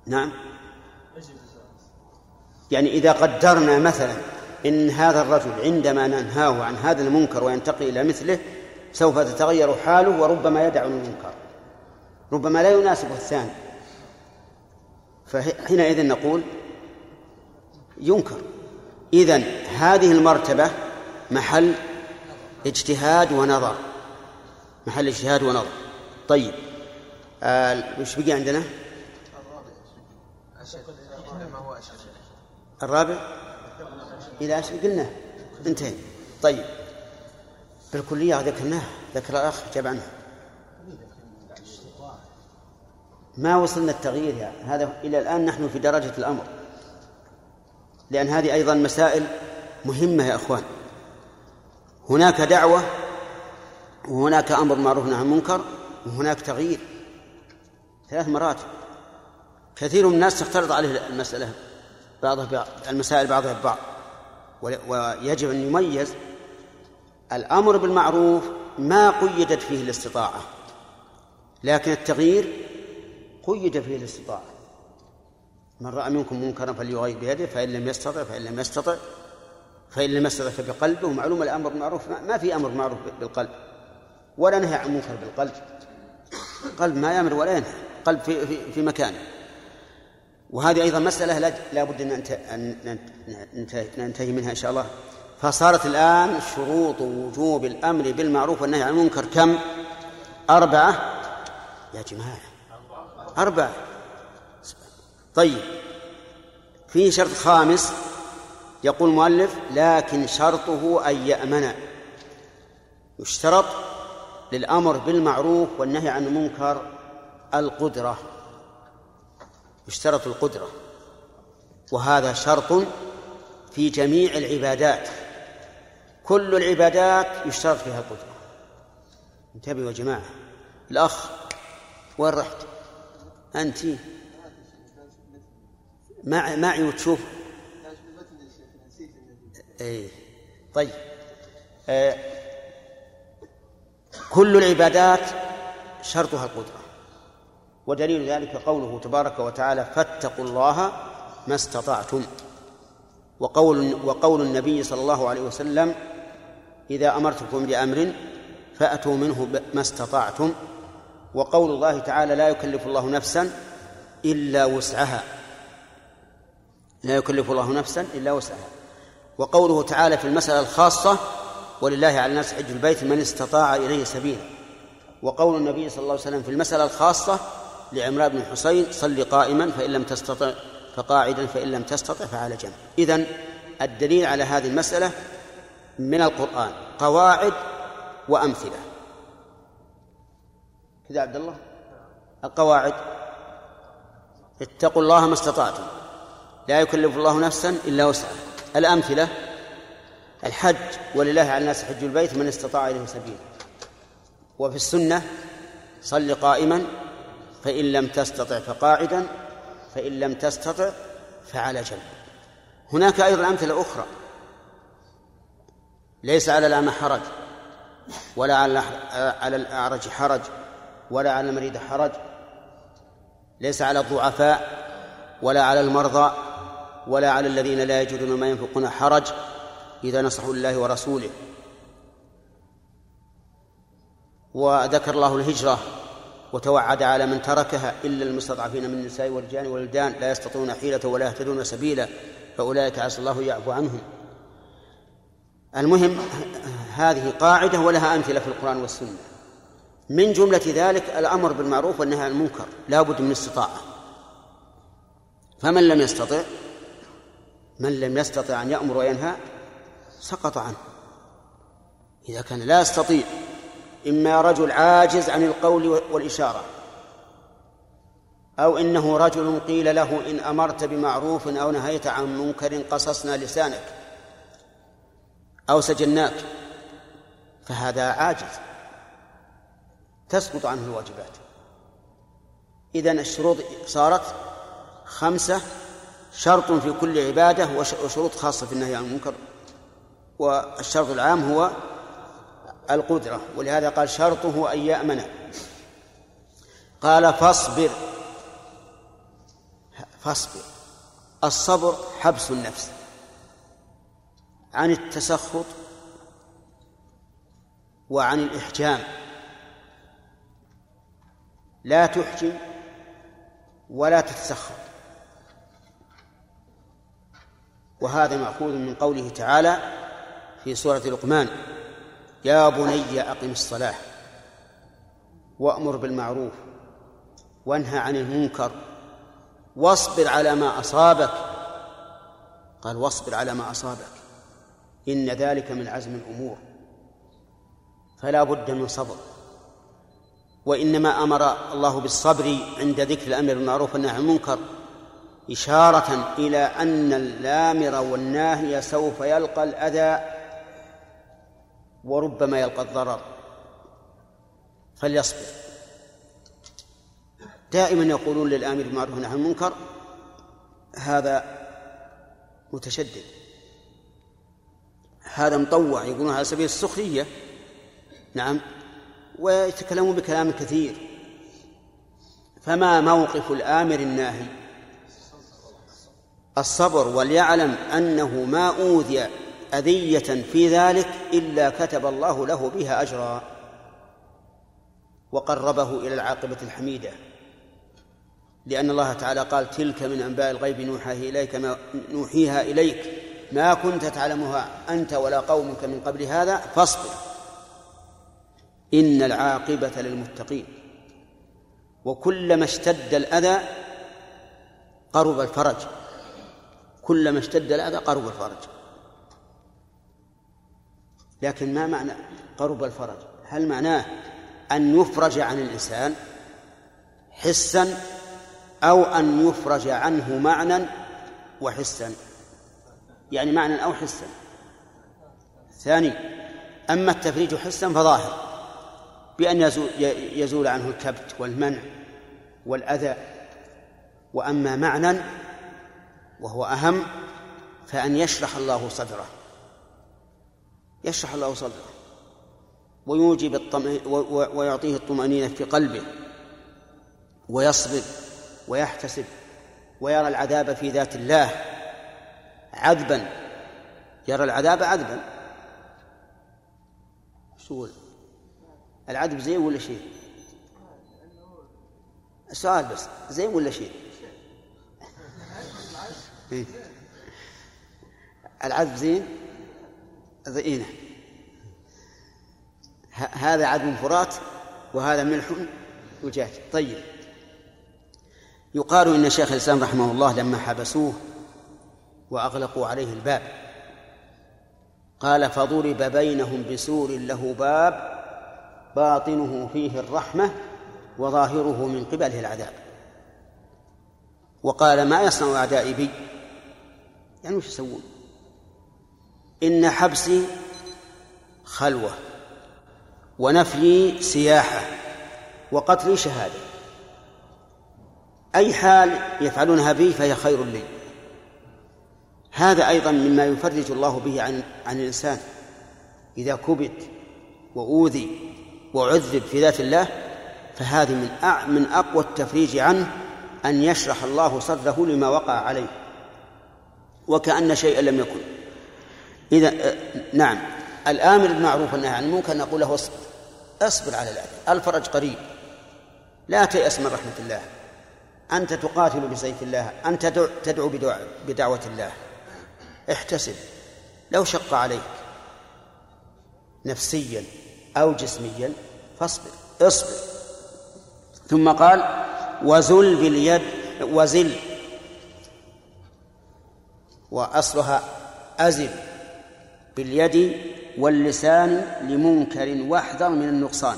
نعم. يعني إذا قدرنا مثلا إن هذا الرجل عندما ننهاه عن هذا المنكر وينتقل إلى مثله سوف تتغير حاله وربما يدع المنكر. ربما لا يناسبه الثاني. فحينئذ نقول ينكر. إذن هذه المرتبة محل اجتهاد ونظر. محل اجتهاد ونظر. طيب. آه وش بقي عندنا؟ الرابع؟ إلى أشهر قلنا. انتهينا. طيب. بالكلية ذكرناه ذكر الأخ جاب عنه. ما وصلنا التغيير يعني. هذا إلى الآن نحن في درجة الأمر. لأن هذه أيضا مسائل مهمة يا أخوان. هناك دعوة وهناك أمر معروف عن المنكر وهناك تغيير ثلاث مراتب كثير من الناس تختلط عليه المسألة بعضها بعض المسائل بعضها ببعض. ويجب أن يميز الأمر بالمعروف ما قيدت فيه الاستطاعة لكن التغيير قيد فيه الاستطاعة. من رأى منكم منكرا فليغير بيده فإن لم يستطع فإن لم يستطع. فإن لم يستطع فبقلبه معلوم الأمر بالمعروف ما في أمر معروف بالقلب. ولا نهي عن منكر بالقلب. قلب ما يأمر ولا ينهى. قلب في, في, في مكانه. وهذه أيضا مسألة لا بد أن ننتهي منها إن شاء الله. فصارت الآن شروط وجوب الأمر بالمعروف والنهي عن المنكر كم؟ أربعة. يا جماعة. أربعة. طيب. في شرط خامس. يقول المؤلف لكن شرطه أن يأمن. يشترط للأمر بالمعروف والنهي عن المنكر القدرة. يشترط القدرة. وهذا شرط في جميع العبادات. كل العبادات يشترط فيها القدرة. انتبهوا يا جماعة. الأخ وين رحت؟ أنت؟ معي وتشوف إيه. طيب. آه. كل العبادات شرطها القدرة. ودليل ذلك قوله تبارك وتعالى فاتقوا الله ما استطعتم. وقول وقول النبي صلى الله عليه وسلم إذا أمرتكم بأمر فأتوا منه ما استطعتم. وقول الله تعالى لا يكلف الله نفسا إلا وسعها. لا يكلف الله نفسا إلا وسعها. وقوله تعالى في المسألة الخاصة ولله على الناس حج البيت من استطاع إليه سبيلا. وقول النبي صلى الله عليه وسلم في المسألة الخاصة لعمران بن حسين صل قائما فإن لم تستطع فقاعدا فإن لم تستطع فعلى جنب. إذن الدليل على هذه المسألة من القرآن قواعد وأمثلة. كذا عبد الله؟ القواعد اتقوا الله ما استطعتم لا يكلف الله نفسا إلا وسعها. الأمثلة الحج ولله على الناس حج البيت من استطاع إليه سبيلا. وفي السنة صل قائما فإن لم تستطع فقاعدا فإن لم تستطع فعلى جنب. هناك أيضا أمثلة أخرى. ليس على الأعمى حرج ولا على على الأعرج حرج ولا على المريض حرج. ليس على الضعفاء ولا على المرضى. ولا على الذين لا يجدون ما ينفقون حرج إذا نصحوا لله ورسوله. وذكر الله الهجرة وتوعد على من تركها إلا المستضعفين من النساء والرجال والولدان لا يستطيعون حيلة ولا يهتدون سبيلا فأولئك عسى الله يعفو عنهم. المهم هذه قاعدة ولها أمثلة في القرآن والسنة. من جملة ذلك الأمر بالمعروف والنهي عن المنكر لا بد من استطاعة فمن لم يستطع من لم يستطع أن يأمر وينهى سقط عنه. إذا كان لا يستطيع إما رجل عاجز عن القول والإشارة أو إنه رجل قيل له إن أمرت بمعروف أو نهيت عن منكر قصصنا لسانك أو سجناك فهذا عاجز. تسقط عنه الواجبات. إذا الشروط صارت خمسة شرط في كل عبادة وشروط خاصة في النهي عن المنكر. والشرط العام هو القدرة ولهذا قال شرطه أن يأمن. قال فاصبر. فاصبر. الصبر حبس النفس. عن التسخط وعن الإحجام. لا تحجم ولا تتسخط. وهذا مأخوذ من قوله تعالى في سورة لقمان يا بني أقم الصلاة وأمر بالمعروف وانهى عن المنكر واصبر على ما أصابك. قال واصبر على ما أصابك إن ذلك من عزم الأمور فلا بد من صبر. وإنما أمر الله بالصبر عند ذكر الأمر بالمعروف والنهي عن المنكر. إشارة إلى أن الآمر والناهي سوف يلقى الأذى وربما يلقى الضرر. فليصبر. دائما يقولون للآمر بالمعروف والنهي عن المنكر هذا متشدد. هذا مطوع يقولون على سبيل السخرية. نعم. ويتكلمون بكلام كثير. فما موقف الآمر الناهي؟ الصبر وليعلم أنه ما أوذي أذية في ذلك إلا كتب الله له بها أجرا. وقربه إلى العاقبة الحميدة. لأن الله تعالى قال تلك من أنباء الغيب نوحيه إليك ما نوحيها إليك. ما كنت تعلمها أنت ولا قومك من قبل هذا فاصبر. إن العاقبة للمتقين. وكلما اشتد الأذى قرب الفرج. كلما اشتد الأذى قرب الفرج. لكن ما معنى قرب الفرج؟ هل معناه أن يفرج عن الإنسان حسا أو أن يفرج عنه معنى وحسا؟ يعني معنى أو حسا. ثاني أما التفريج حسا فظاهر بأن يزول, يزول عنه الكبت والمنع والأذى. وأما معنى وهو أهم فأن يشرح الله صدره. يشرح الله صدره. ويوجب ويعطيه الطمأنينة في قلبه. ويصبر ويحتسب ويرى العذاب في ذات الله عذبا. يرى العذاب عذبا. شو العذب زين ولا شيء؟ سؤال بس زين ولا شيء؟ إيه؟ العذب زين؟ زينه هذا عذب فرات وهذا ملح وجاج. طيب. يقال إن شيخ الإسلام رحمه الله لما حبسوه وأغلقوا عليه الباب قال فضرب بينهم بسور له باب باطنه فيه الرحمة وظاهره من قبله العذاب. وقال ما يصنع أعدائي بي؟ يعني وش يسوون؟ إن حبسي خلوة ونفيي سياحة وقتلي شهادة. أي حال يفعلونها بي فهي خير لي. هذا أيضا مما يفرج الله به عن عن الإنسان. إذا كبت وأوذي وعذب في ذات الله فهذه من من أقوى التفريج عنه أن يشرح الله صدره لما وقع عليه. وكأن شيئا لم يكن. إذا نعم. الآمر بالمعروف والنهي عن المنكر نقول له اصبر. اصبر على الأذى. الفرج قريب. لا تيأس من رحمة الله. أنت تقاتل بسيف الله. أنت تدعو بدعوة الله. احتسب. لو شق عليك نفسيا أو جسميا فاصبر. اصبر. ثم قال وزل باليد وزل وأصلها أزل باليد واللسان لمنكر واحذر من النقصان.